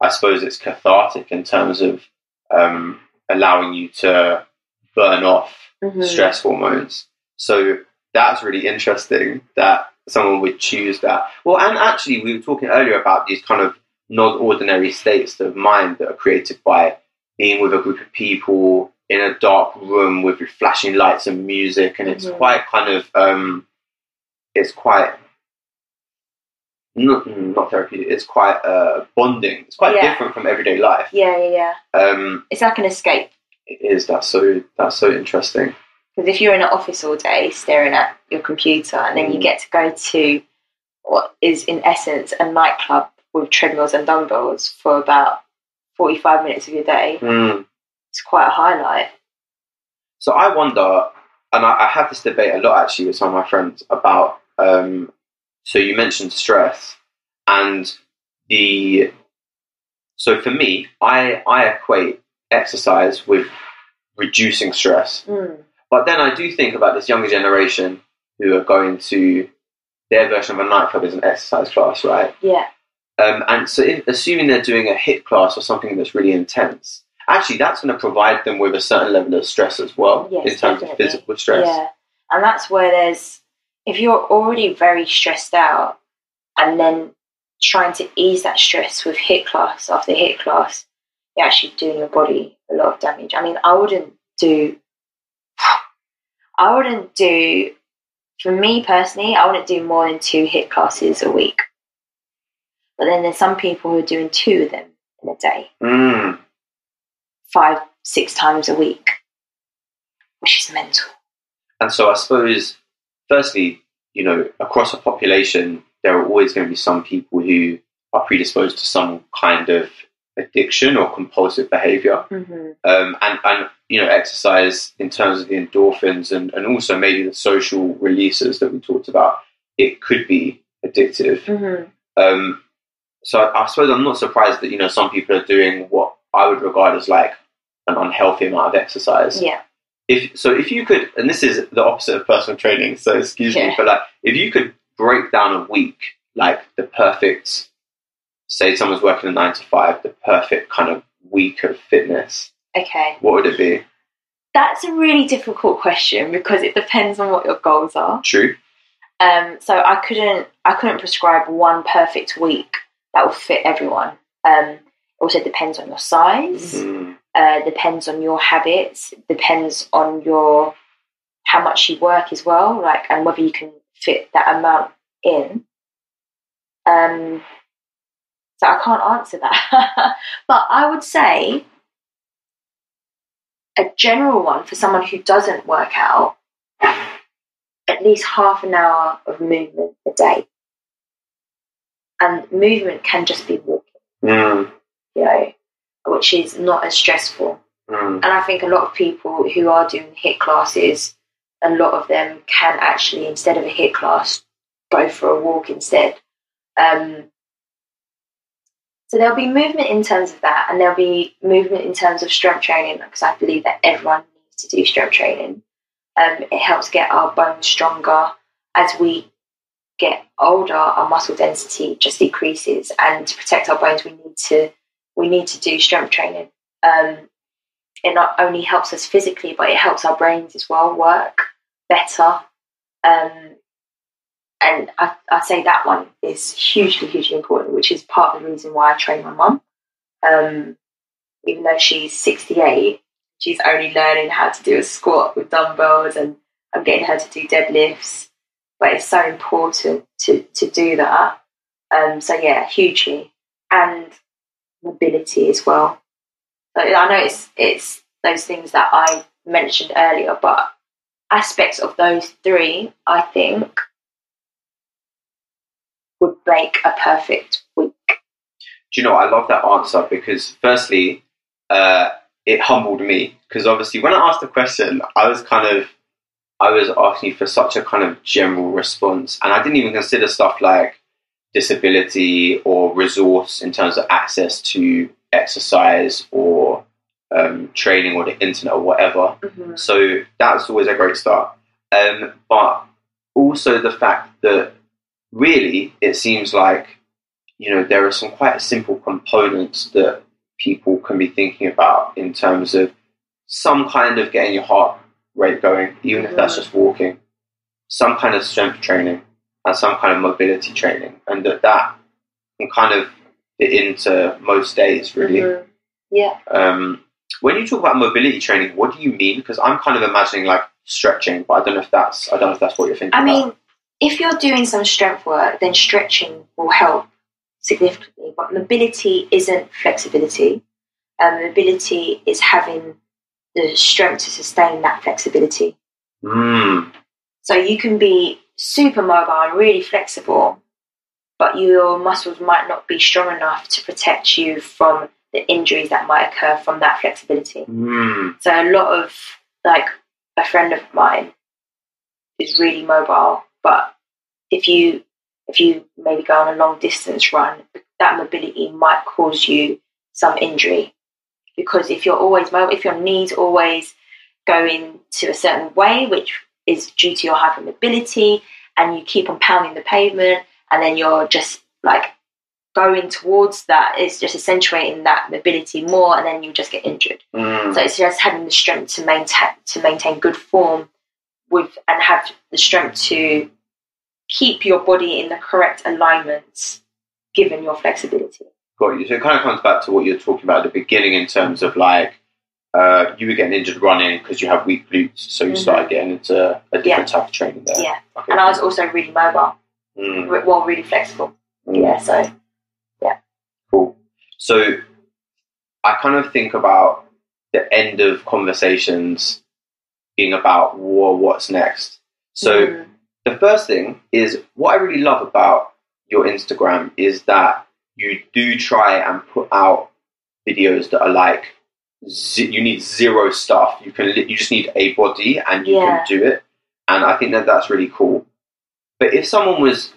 I suppose it's cathartic in terms of um, allowing you to burn off Mhm. stress hormones. So that's really interesting that someone would choose that. Well, and actually, we were talking earlier about these kind of non ordinary states of mind that are created by being with a group of people in a dark room with flashing lights and music, and it's Mhm. quite kind of, um, it's quite. Not, not therapeutic. It's quite uh, bonding. It's quite Yeah. different from everyday life. Yeah, yeah, yeah. Um, It's like an escape. it is. That's so. That's so interesting. Because if you're in an office all day staring at your computer and then you Mm. get to go to what is in essence a nightclub with treadmills and dumbbells for about 45 minutes of your day, Mm. it's quite a highlight. So I wonder, and I, I have this debate a lot actually with some of my friends about. Um, so you mentioned stress, and the. So for me, I I equate exercise with reducing stress, Mm. But then I do think about this younger generation who are going to their version of a nightclub is an exercise class, right? Yeah. Um, and so, if, assuming they're doing a HIIT class or something that's really intense, actually, that's going to provide them with a certain level of stress as well Yes, in terms definitely. of physical stress. Yeah. And that's where there's, if you're already very stressed out and then trying to ease that stress with HIIT class after HIIT class, you're actually doing your body a lot of damage. I mean, I wouldn't do, I wouldn't do, for me personally, I wouldn't do more than two HIIT classes a week. But then there's some people who are doing two of them in a day, Mm. five, six times a week, which is mental. And so, I suppose, firstly, you know, across a population, there are always going to be some people who are predisposed to some kind of addiction or compulsive behavior. Mm-hmm. um, and and you know exercise in terms of the endorphins and, and also maybe the social releases that we talked about it could be addictive Mm-hmm. um, so I, I suppose I'm not surprised that you know some people are doing what I would regard as like an unhealthy amount of exercise Yeah. if so if you could and this is the opposite of personal training so excuse me but like if you could break down a week like the perfect say someone's working a nine to five the perfect kind of week of fitness Okay. what would it be That's a really difficult question because it depends on what your goals are. True. Um, so I couldn't I couldn't prescribe one perfect week that will fit everyone. Um, it also depends on your size. Mm. Uh, depends on your habits. Depends on your how much you work as well, like and whether you can fit that amount in. Um, so I can't answer that, (laughs) but I would say a general one for someone who doesn't work out at least half an hour of movement a day. And movement can just be walking, Mm, you know, which is not as stressful. mm, And I think a lot of people who are doing HIIT classes, a lot of them can actually, instead of a HIIT class, go for a walk instead. Um, so there'll be movement in terms of that, and there'll be movement in terms of strength training, because I believe that everyone needs to do strength training. Um, it helps get our bones stronger. As we get older, our muscle density just decreases, and to protect our bones, we need to we need to do strength training. Um, it not only helps us physically, but it helps our brains as well work better. Um, and I, I'd say that one is hugely, hugely important, which is part of the reason why I train my mum. Um, even though she's 68, she's only learning how to do a squat with dumbbells, and I'm getting her to do deadlifts. But it's so important to, to do that. Um, so, yeah, hugely. And mobility as well. I know it's it's those things that I mentioned earlier, but aspects of those three, I think, make a perfect week. Do you know, I love that answer because, firstly, uh, it humbled me because obviously, when I asked the question, I was kind of, I was asking for such a kind of general response, and I didn't even consider stuff like disability or resource in terms of access to exercise or um, training or the internet or whatever. Mm-hmm. So that's always a great start. Um, but also the fact that really it seems like you know there are some quite simple components that people can be thinking about in terms of some kind of getting your heart rate going, even if that's just walking, some kind of strength training and some kind of mobility training, and that that can kind of fit into most days really. Mhm. Yeah. Um, when you talk about mobility training, what do you mean? Because I'm kind of imagining like stretching, but I don't know if that's I don't know if that's what you're thinking. I about. If you're doing some strength work, then stretching will help significantly. But mobility isn't flexibility. Um, mobility is having the strength to sustain that flexibility. Mm, So you can be super mobile and really flexible, but your muscles might not be strong enough to protect you from the injuries that might occur from that flexibility. mm, So a lot of like a friend of mine is really mobile, but if you if you maybe go on a long distance run, that mobility might cause you some injury because if you're always mobile, if your knees always going to a certain way, which is due to your hypermobility, and you keep on pounding the pavement, and then you're just like going towards that, it's just accentuating that mobility more, and then you just get injured. mm. So it's just having the strength to maintain to maintain good form with and have the strength to keep your body in the correct alignment given your flexibility. Got you. So it kind of comes back to what you're talking about at the beginning in terms of like uh, you were getting injured running because you have weak glutes, so you Mhm. started getting into a different type of training there. Yeah. Okay. And I was also really mobile, Mm, re- well, really flexible. mm. Yeah, so yeah, Cool. So I kind of think about the end of conversations being about war, what's next. So mm, the first thing is what I really love about your Instagram is that you do try and put out videos that are like you need zero stuff. You can you just need a body and you Yeah. can do it. And I think that that's really cool. But if someone was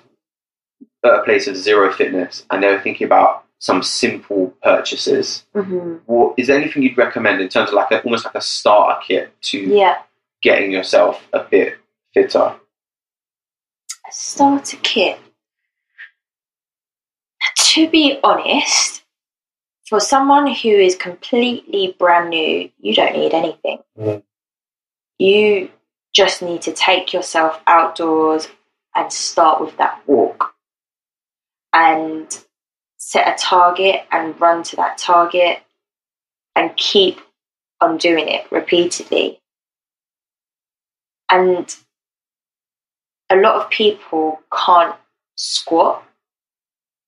at a place of zero fitness and they were thinking about some simple purchases, mhm. what is there anything you'd recommend in terms of like a, almost like a starter kit to yeah. getting yourself a bit fitter? A starter kit. To be honest, for someone who is completely brand new, you don't need anything. Mm. You just need to take yourself outdoors and start with that walk and set a target and run to that target and keep on doing it repeatedly. And a lot of people can't squat,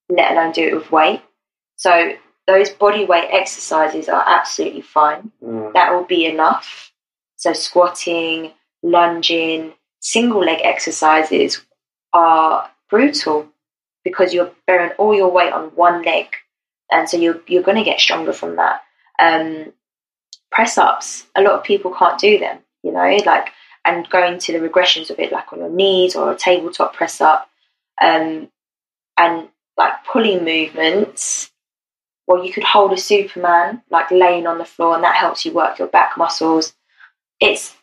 let alone do it with weight. So those body weight exercises are absolutely fine. Mm. That will be enough. So squatting, lunging, single leg exercises are brutal because you're bearing all your weight on one leg, and so you're you're going to get stronger from that. Um, press ups, a lot of people can't do them. You know, like and going to the regressions of it, like on your knees or a tabletop press up, um, and like pulling movements. Well, you could hold a Superman, like laying on the floor, and that helps you work your back muscles. It's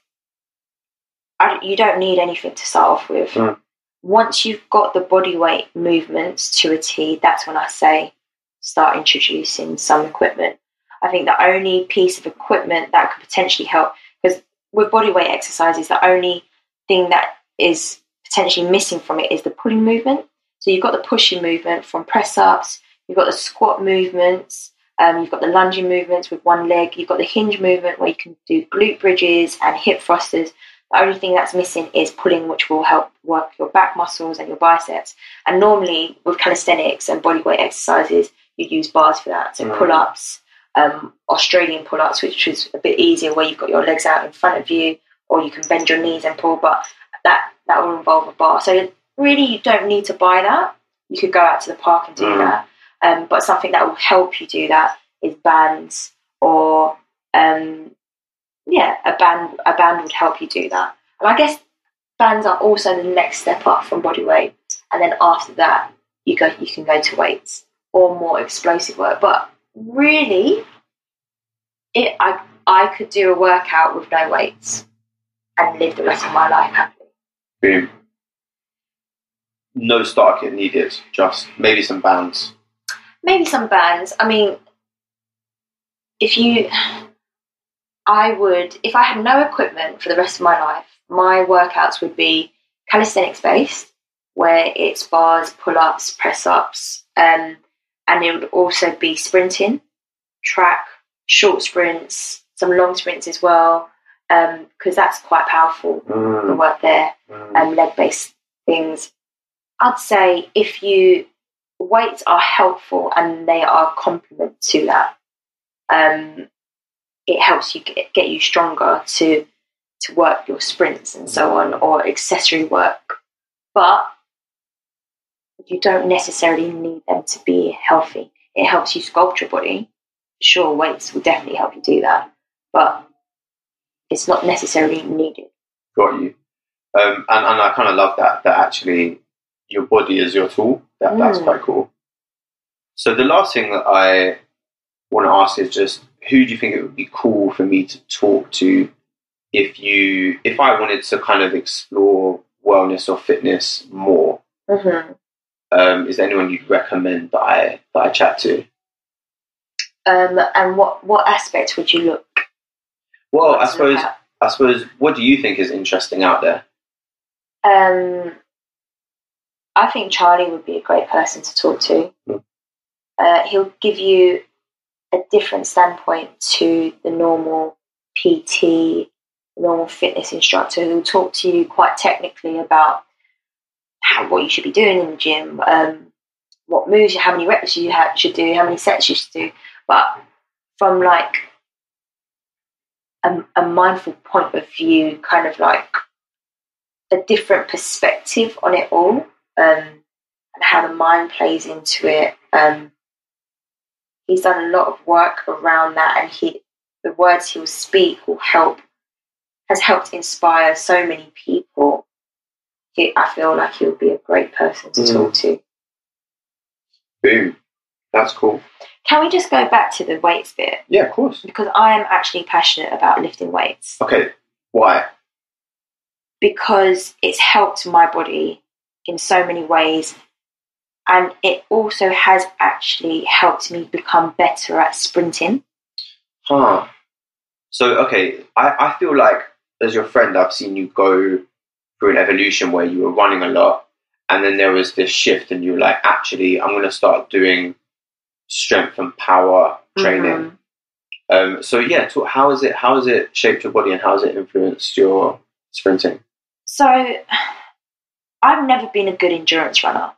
I, you don't need anything to start off with. Mm. Once you've got the body weight movements to a T, that's when I say start introducing some equipment. I think the only piece of equipment that could potentially help, with body weight exercises, the only thing that is potentially missing from it is the pulling movement. So you've got the pushing movement from press ups, you've got the squat movements, um, you've got the lunging movements with one leg, you've got the hinge movement where you can do glute bridges and hip thrusters. The only thing that's missing is pulling, which will help work your back muscles and your biceps. And normally, with calisthenics and bodyweight exercises, you use bars for that. So Mm. pull ups, um, Australian pull ups, which is a bit easier where you've got your legs out in front of you, or you can bend your knees and pull. But that that will involve a bar. So really, you don't need to buy that. You could go out to the park and do Mm. that. Um, but something that will help you do that is bands or um, yeah, a band a band would help you do that. And I guess bands are also the next step up from body weight. And then after that, you go you can go to weights or more explosive work. But really, it I I could do a workout with no weights and live the rest of my life happily. Boom. No starter kit needed, just maybe some bands. maybe some bands. I mean, if you, I would, if I had no equipment for the rest of my life, my workouts would be calisthenics based, where it's bars, pull ups, press ups, um, and it would also be sprinting, track, short sprints, some long sprints as well, because that's quite powerful, the Mm, work there mm. um, leg based things. I'd say if you weights are helpful and they are complement to that, um, it helps you get, get you stronger to to work your sprints and so on or accessory work. But you don't necessarily need them to be healthy. It helps you sculpt your body. Sure, weights will definitely help you do that, but it's not necessarily needed. Got you. Um, and, and I kind of love that, that actually your body is your tool. That, That's Mm. quite cool. So the last thing that I want to ask is just who do you think it would be cool for me to talk to if you if I wanted to kind of explore wellness or fitness more? Mm-hmm. Um, is there anyone you'd recommend that I that I chat to? Um, and what what aspect would you look? Well, I look suppose I suppose what do you think is interesting out there? Um, I think Charlie would be a great person to talk to. Mm. Uh, he'll give you a different standpoint to the normal PT, normal fitness instructor. He'll talk to you quite technically about how what you should be doing in the gym, um, what moves, how many reps you should do, how many sets you should do. But from like a, a mindful point of view, kind of like a different perspective on it all, um, and how the mind plays into it. Um, he's done a lot of work around that, and he the words he will speak will help has helped inspire so many people. He, I feel like he'll be a great person to Mm. talk to. Boom, that's cool. Can we just go back to the weights bit? Yeah, of course. Because I am actually passionate about lifting weights Okay, why? because it's helped my body in so many ways. And it also has actually helped me become better at sprinting. Huh. So okay, I, I feel like as your friend, I've seen you go through an evolution where you were running a lot, and then there was this shift, and you were like, actually, I'm going to start doing strength and power training. Mhm. Um, so yeah, talk, how is it? How has it shaped your body, and how has it influenced your sprinting? So I've never been a good endurance runner.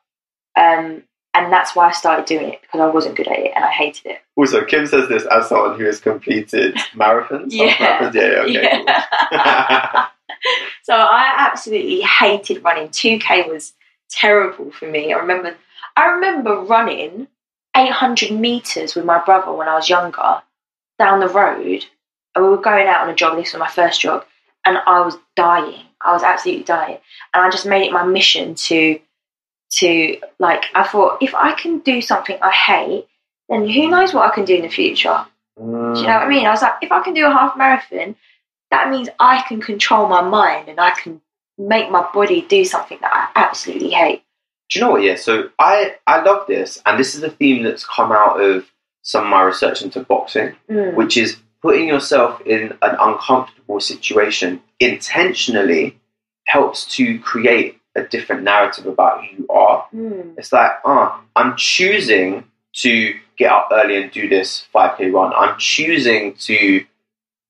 Um, and that's why I started doing it because I wasn't good at it and I hated it. Also, Kim says this as someone who has completed marathons. (laughs) Yeah. Marathons? yeah, yeah, okay, (laughs) cool. (laughs) (laughs) so I absolutely hated running. 2K was terrible for me. I remember I remember running 800 meters with my brother when I was younger down the road. And we were going out on a jog. This was my first jog, and I was dying. I was absolutely dying, and I just made it my mission to to like. I thought if I can do something I hate, then who knows what I can do in the future. Do you know what I mean? I was like, if I can do a half marathon, that means I can control my mind and I can make my body do something that I absolutely hate. Do you know what? Yeah. So I I love this, and this is a theme that's come out of some of my research into boxing, Mm. which is putting yourself in an uncomfortable situation intentionally helps to create a different narrative about who you are. Mm. It's like, ah, I'm choosing to get up early and do this 5k run. I'm choosing to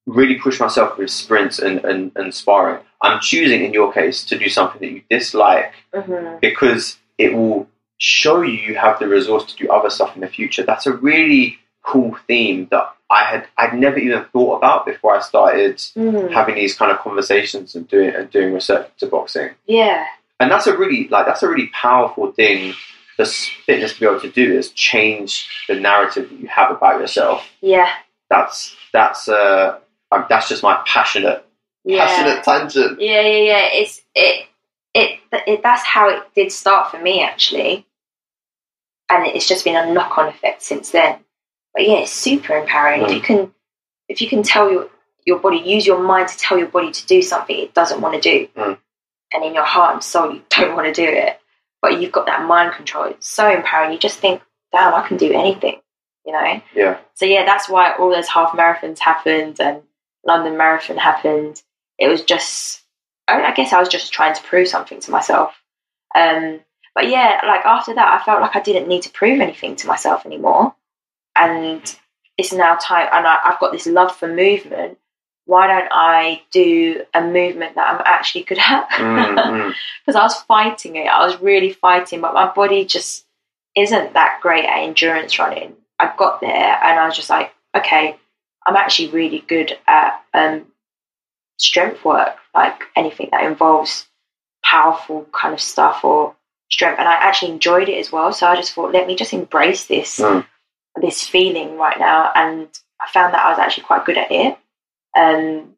really push myself with sprints and, and, and sparring. I'm choosing, in your case, to do something that you dislike Mhm. because it will show you you have the resource to do other stuff in the future. That's a really cool theme that I had I'd never even thought about before I started Mm. having these kind of conversations and doing and doing research to boxing. Yeah. And that's a really like that's a really powerful thing for fitness to be able to do is change the narrative that you have about yourself. Yeah. That's that's uh um, that's just my passionate Yeah. passionate tangent. Yeah, yeah, yeah. It's it, it, it. That's how it did start for me, actually, and it's just been a knock-on effect since then. But yeah, it's super empowering if Mm. you can, if you can tell your your body, use your mind to tell your body to do something it doesn't want to do, Mm. and in your heart and soul you don't want to do it, but you've got that mind control. It's so empowering. You just think, damn, I can do anything, you know. Yeah. So yeah, that's why all those half marathons happened and London Marathon happened. It was just, I, I guess I was just trying to prove something to myself. Um, but yeah, like after that, I felt like I didn't need to prove anything to myself anymore, and it's now time. And I, I've got this love for movement. Why don't I do a movement that I'm actually good at? Mm, (laughs) mm. because I was fighting it. I was really fighting, but my body just isn't that great at endurance running. I got there and I was just like, okay, I'm actually really good at um, strength work, like anything that involves powerful kind of stuff or strength. And I actually enjoyed it as well. So I just thought, let me just embrace this Mm. this feeling right now. And I found that I was actually quite good at it. Um,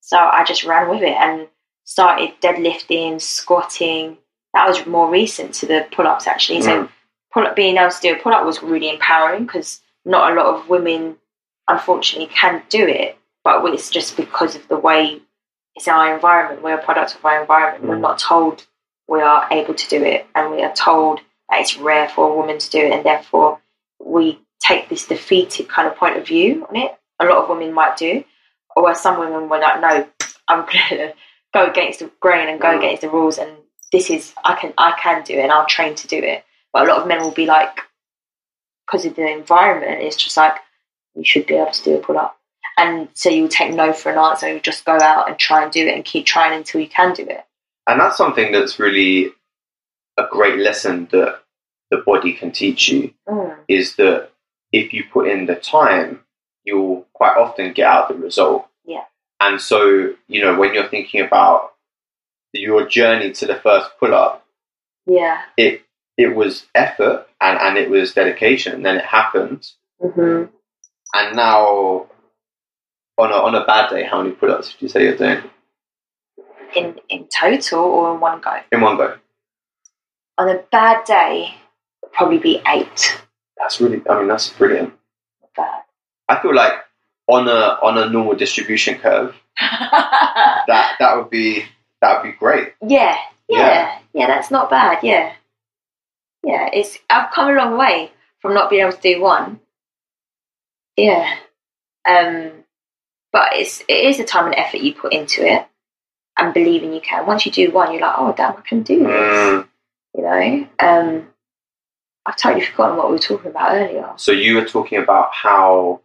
so I just ran with it and started deadlifting, squatting. That was more recent to the pull ups actually. So Mm. pull up, being able to do a pull up was really empowering because not a lot of women, unfortunately, can do it. But it's just because of the way it's our environment. We're a product of our environment. We're Mm. not told we are able to do it, and we are told that it's rare for a woman to do it, and therefore we take this defeated kind of point of view on it. A lot of women might do, or some women were like, "No, I'm gonna (laughs) go against the grain and go Mm. against the rules, and this is I can I can do it, and I'll train to do it." But a lot of men will be like, because of the environment, it's just like you should be able to do a pull up, and so you take no for an answer. You just go out and try and do it, and keep trying until you can do it. And that's something that's really a great lesson that the body can teach you Mm. is that if you put in the time, you'll quite often get out the result. Yeah. And so, you know, when you're thinking about your journey to the first pull up, Yeah. it it was effort and, and it was dedication and then it happened. hmm And now on a on a bad day, how many pull ups would you say you're doing? In in total or in one go. In one go. On a bad day, probably be eight. That's really I mean that's brilliant. Not bad. I feel like on a on a normal distribution curve, (laughs) that that would be that would be great. yeah, yeah, Yeah. yeah, That's not bad. Yeah, yeah. It's I've come a long way from not being able to do one. Yeah, um, but it's it is the time and effort you put into it, and believing you can. Once you do one, you're like, oh damn, I can do this. Mm. You know. Um, I've totally forgotten what we were talking about earlier. So you were talking about how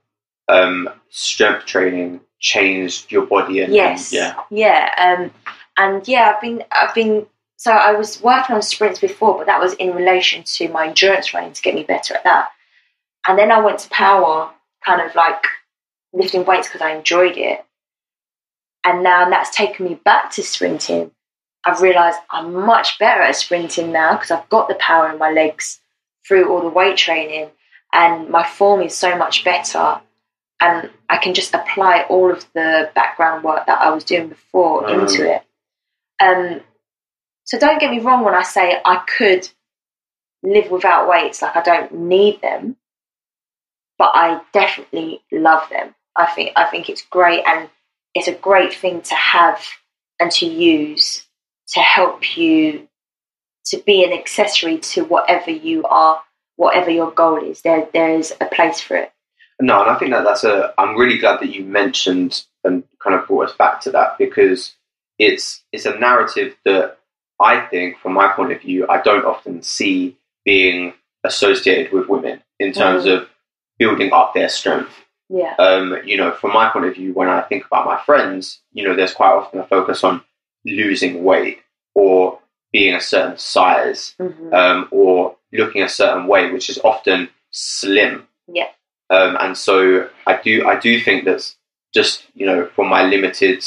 um, strength training changed your body and Yes. and- yeah. Yeah. Um, and yeah, I've been, I've been. So I was working on sprints before, but that was in relation to my endurance running to get me better at that. And then I went to power, kind of like lifting weights because I enjoyed it. and now that's taken me back to sprinting. I've realised I'm much better at sprinting now because I've got the power in my legs through all the weight training, and my form is so much better. And I can just apply all of the background work that I was doing before Mm. into it. Um, so don't get me wrong when I say I could live without weights, like I don't need them, but I definitely love them. I think I think it's great and it's a great thing to have and to use to help you to be an accessory to whatever you are, whatever your goal is. There there is a place for it. No, and I think that that's a. I'm really glad that you mentioned and kind of brought us back to that because it's it's a narrative that I think, from my point of view, I don't often see being associated with women in terms mm. of building up their strength. Yeah. Um, you know, from my point of view, when I think about my friends, you know, there's quite often a focus on losing weight or being a certain size hmm um, or looking a certain way, which is often slim. Yeah. Um, and so I do I do think that's just you know from my limited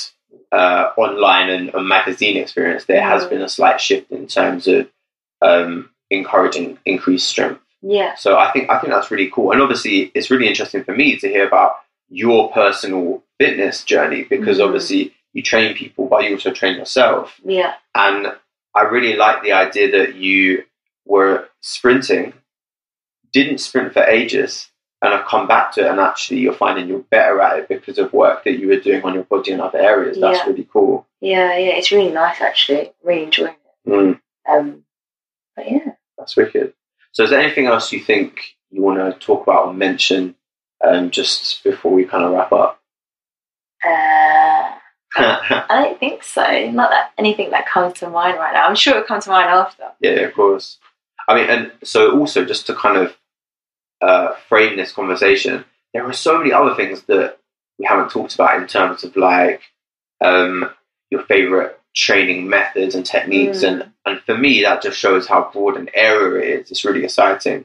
uh, online and, and magazine experience, there has Mm. been a slight shift in terms of um, encouraging increased strength. Yeah. So I think I think that's really cool, and obviously it's really interesting for me to hear about your personal fitness journey because Mhm. obviously you train people, but you also train yourself. Yeah. And I really like the idea that you were sprinting, didn't sprint for ages, and have come back to it, and actually you're finding you're better at it because of work that you were doing on your body in other areas. That's Yeah. really cool. Yeah, yeah. It's really nice actually. Really enjoying it. Mm, Um but yeah. that's wicked. So, is there anything else you think you want to talk about or mention um, just before we kind of wrap up? Uh I don't think so. Not that anything that comes to mind right now. I'm sure it'll come to mind after. Yeah, of course. I mean, and so also just to kind of uh, frame this conversation, there are so many other things that we haven't talked about in terms of like um, your favorite training methods and techniques, Mm. and and for me that just shows how broad an area it is. It's really exciting.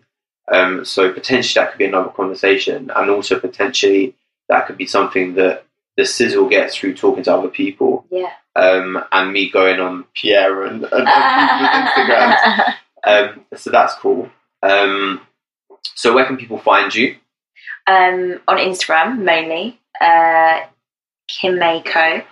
Um, so potentially that could be another conversation, and also potentially that could be something that the sizzle gets through talking to other people, Yeah. um, and me going on Pierre and, and, and people's (laughs) Um, so that's cool. Um, so where can people find you? um, on Instagram mainly, uh, kimmayco.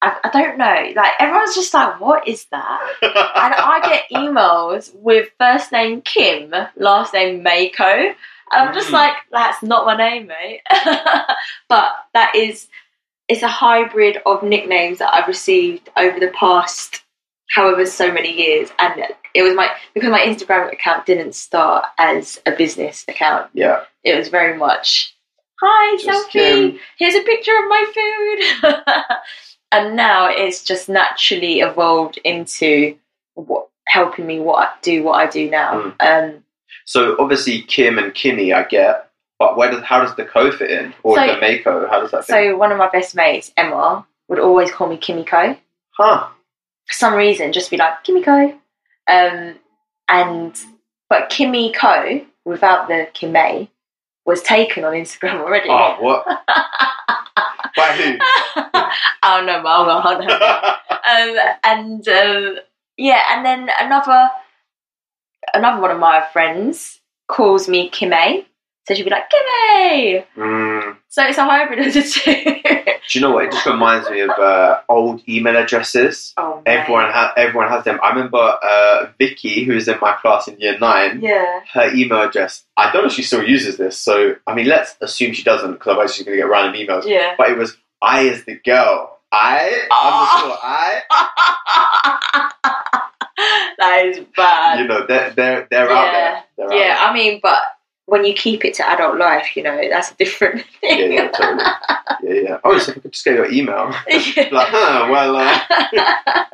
I, I don't know. Like everyone's just like, what is that? And I get (laughs) emails with first name Kim, last name Mako. And I'm just Mm. like, that's not my name, mate. (laughs) but that is, it's a hybrid of nicknames that I've received over the past however so many years. And it was my, because my Instagram account didn't start as a business account, yeah, it was very much, hi, Just selfie, Kim. here's a picture of my food. (laughs) and now it's just naturally evolved into what, helping me what I, do what I do now. Um, So obviously Kim and Kimmy, I get, but where does how does the co fit in or So- the Mako? How does that fit? so one of my best mates, Emma, would always call me Kimiko. huh? For some reason, just be like, Kimiko. Um, and, but Kimiko, without the Kime, was taken on Instagram (laughs) already. Oh, what? (laughs) By who? (laughs) I don't know, but I don't know. um, and um, yeah, and then another another one of my friends calls me Kime, so she'd be like Kime. Mm, So it's a hybrid of the two. (laughs) do you know what? It just reminds me of uh, old email addresses. oh, Everyone ha- everyone has them. I remember uh, Vicky, who was in my class in year nine. Yeah. her email address. I don't know if she still uses this, so I mean, let's assume she doesn't, because otherwise she's going to get random emails. Yeah. But it was I is the girl. I Oh. underscore I. (laughs) that is bad. You know, they're they're they're out there. They're yeah, out I mean, but when you keep it to adult life, you know, that's a different thing. (laughs) Yeah, yeah, totally. Yeah, yeah. Oh, so we could just get your email. Yeah. (laughs) (laughs) like, huh? Well, uh,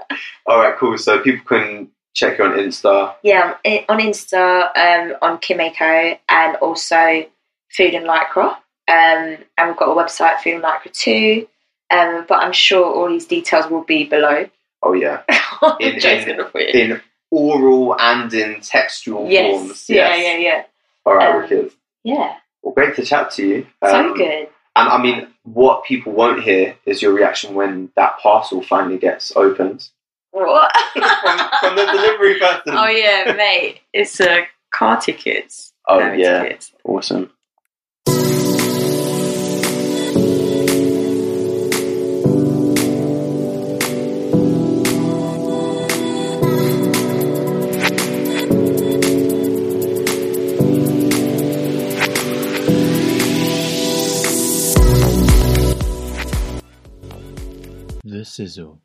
all right, cool. So people can check you on Insta. Yeah, on Insta, um, on kimmayco, and also Food and Lycra. Um, and we've got a website, Food and Lycra too. Um, but I'm sure all these details will be below. Oh yeah, In- in- gonna put it. in oral and in textual yes. forms. Yeah, yeah, yeah. All right, Um, wicked. Yeah. Well, great to chat to you. so Um, good. And I mean, what people won't hear is your reaction when that parcel finally gets opened What? (laughs) from, from the delivery person. oh yeah, mate. It's uh, car tickets. Oh, Ferry yeah. tickets. Awesome. Sizzle.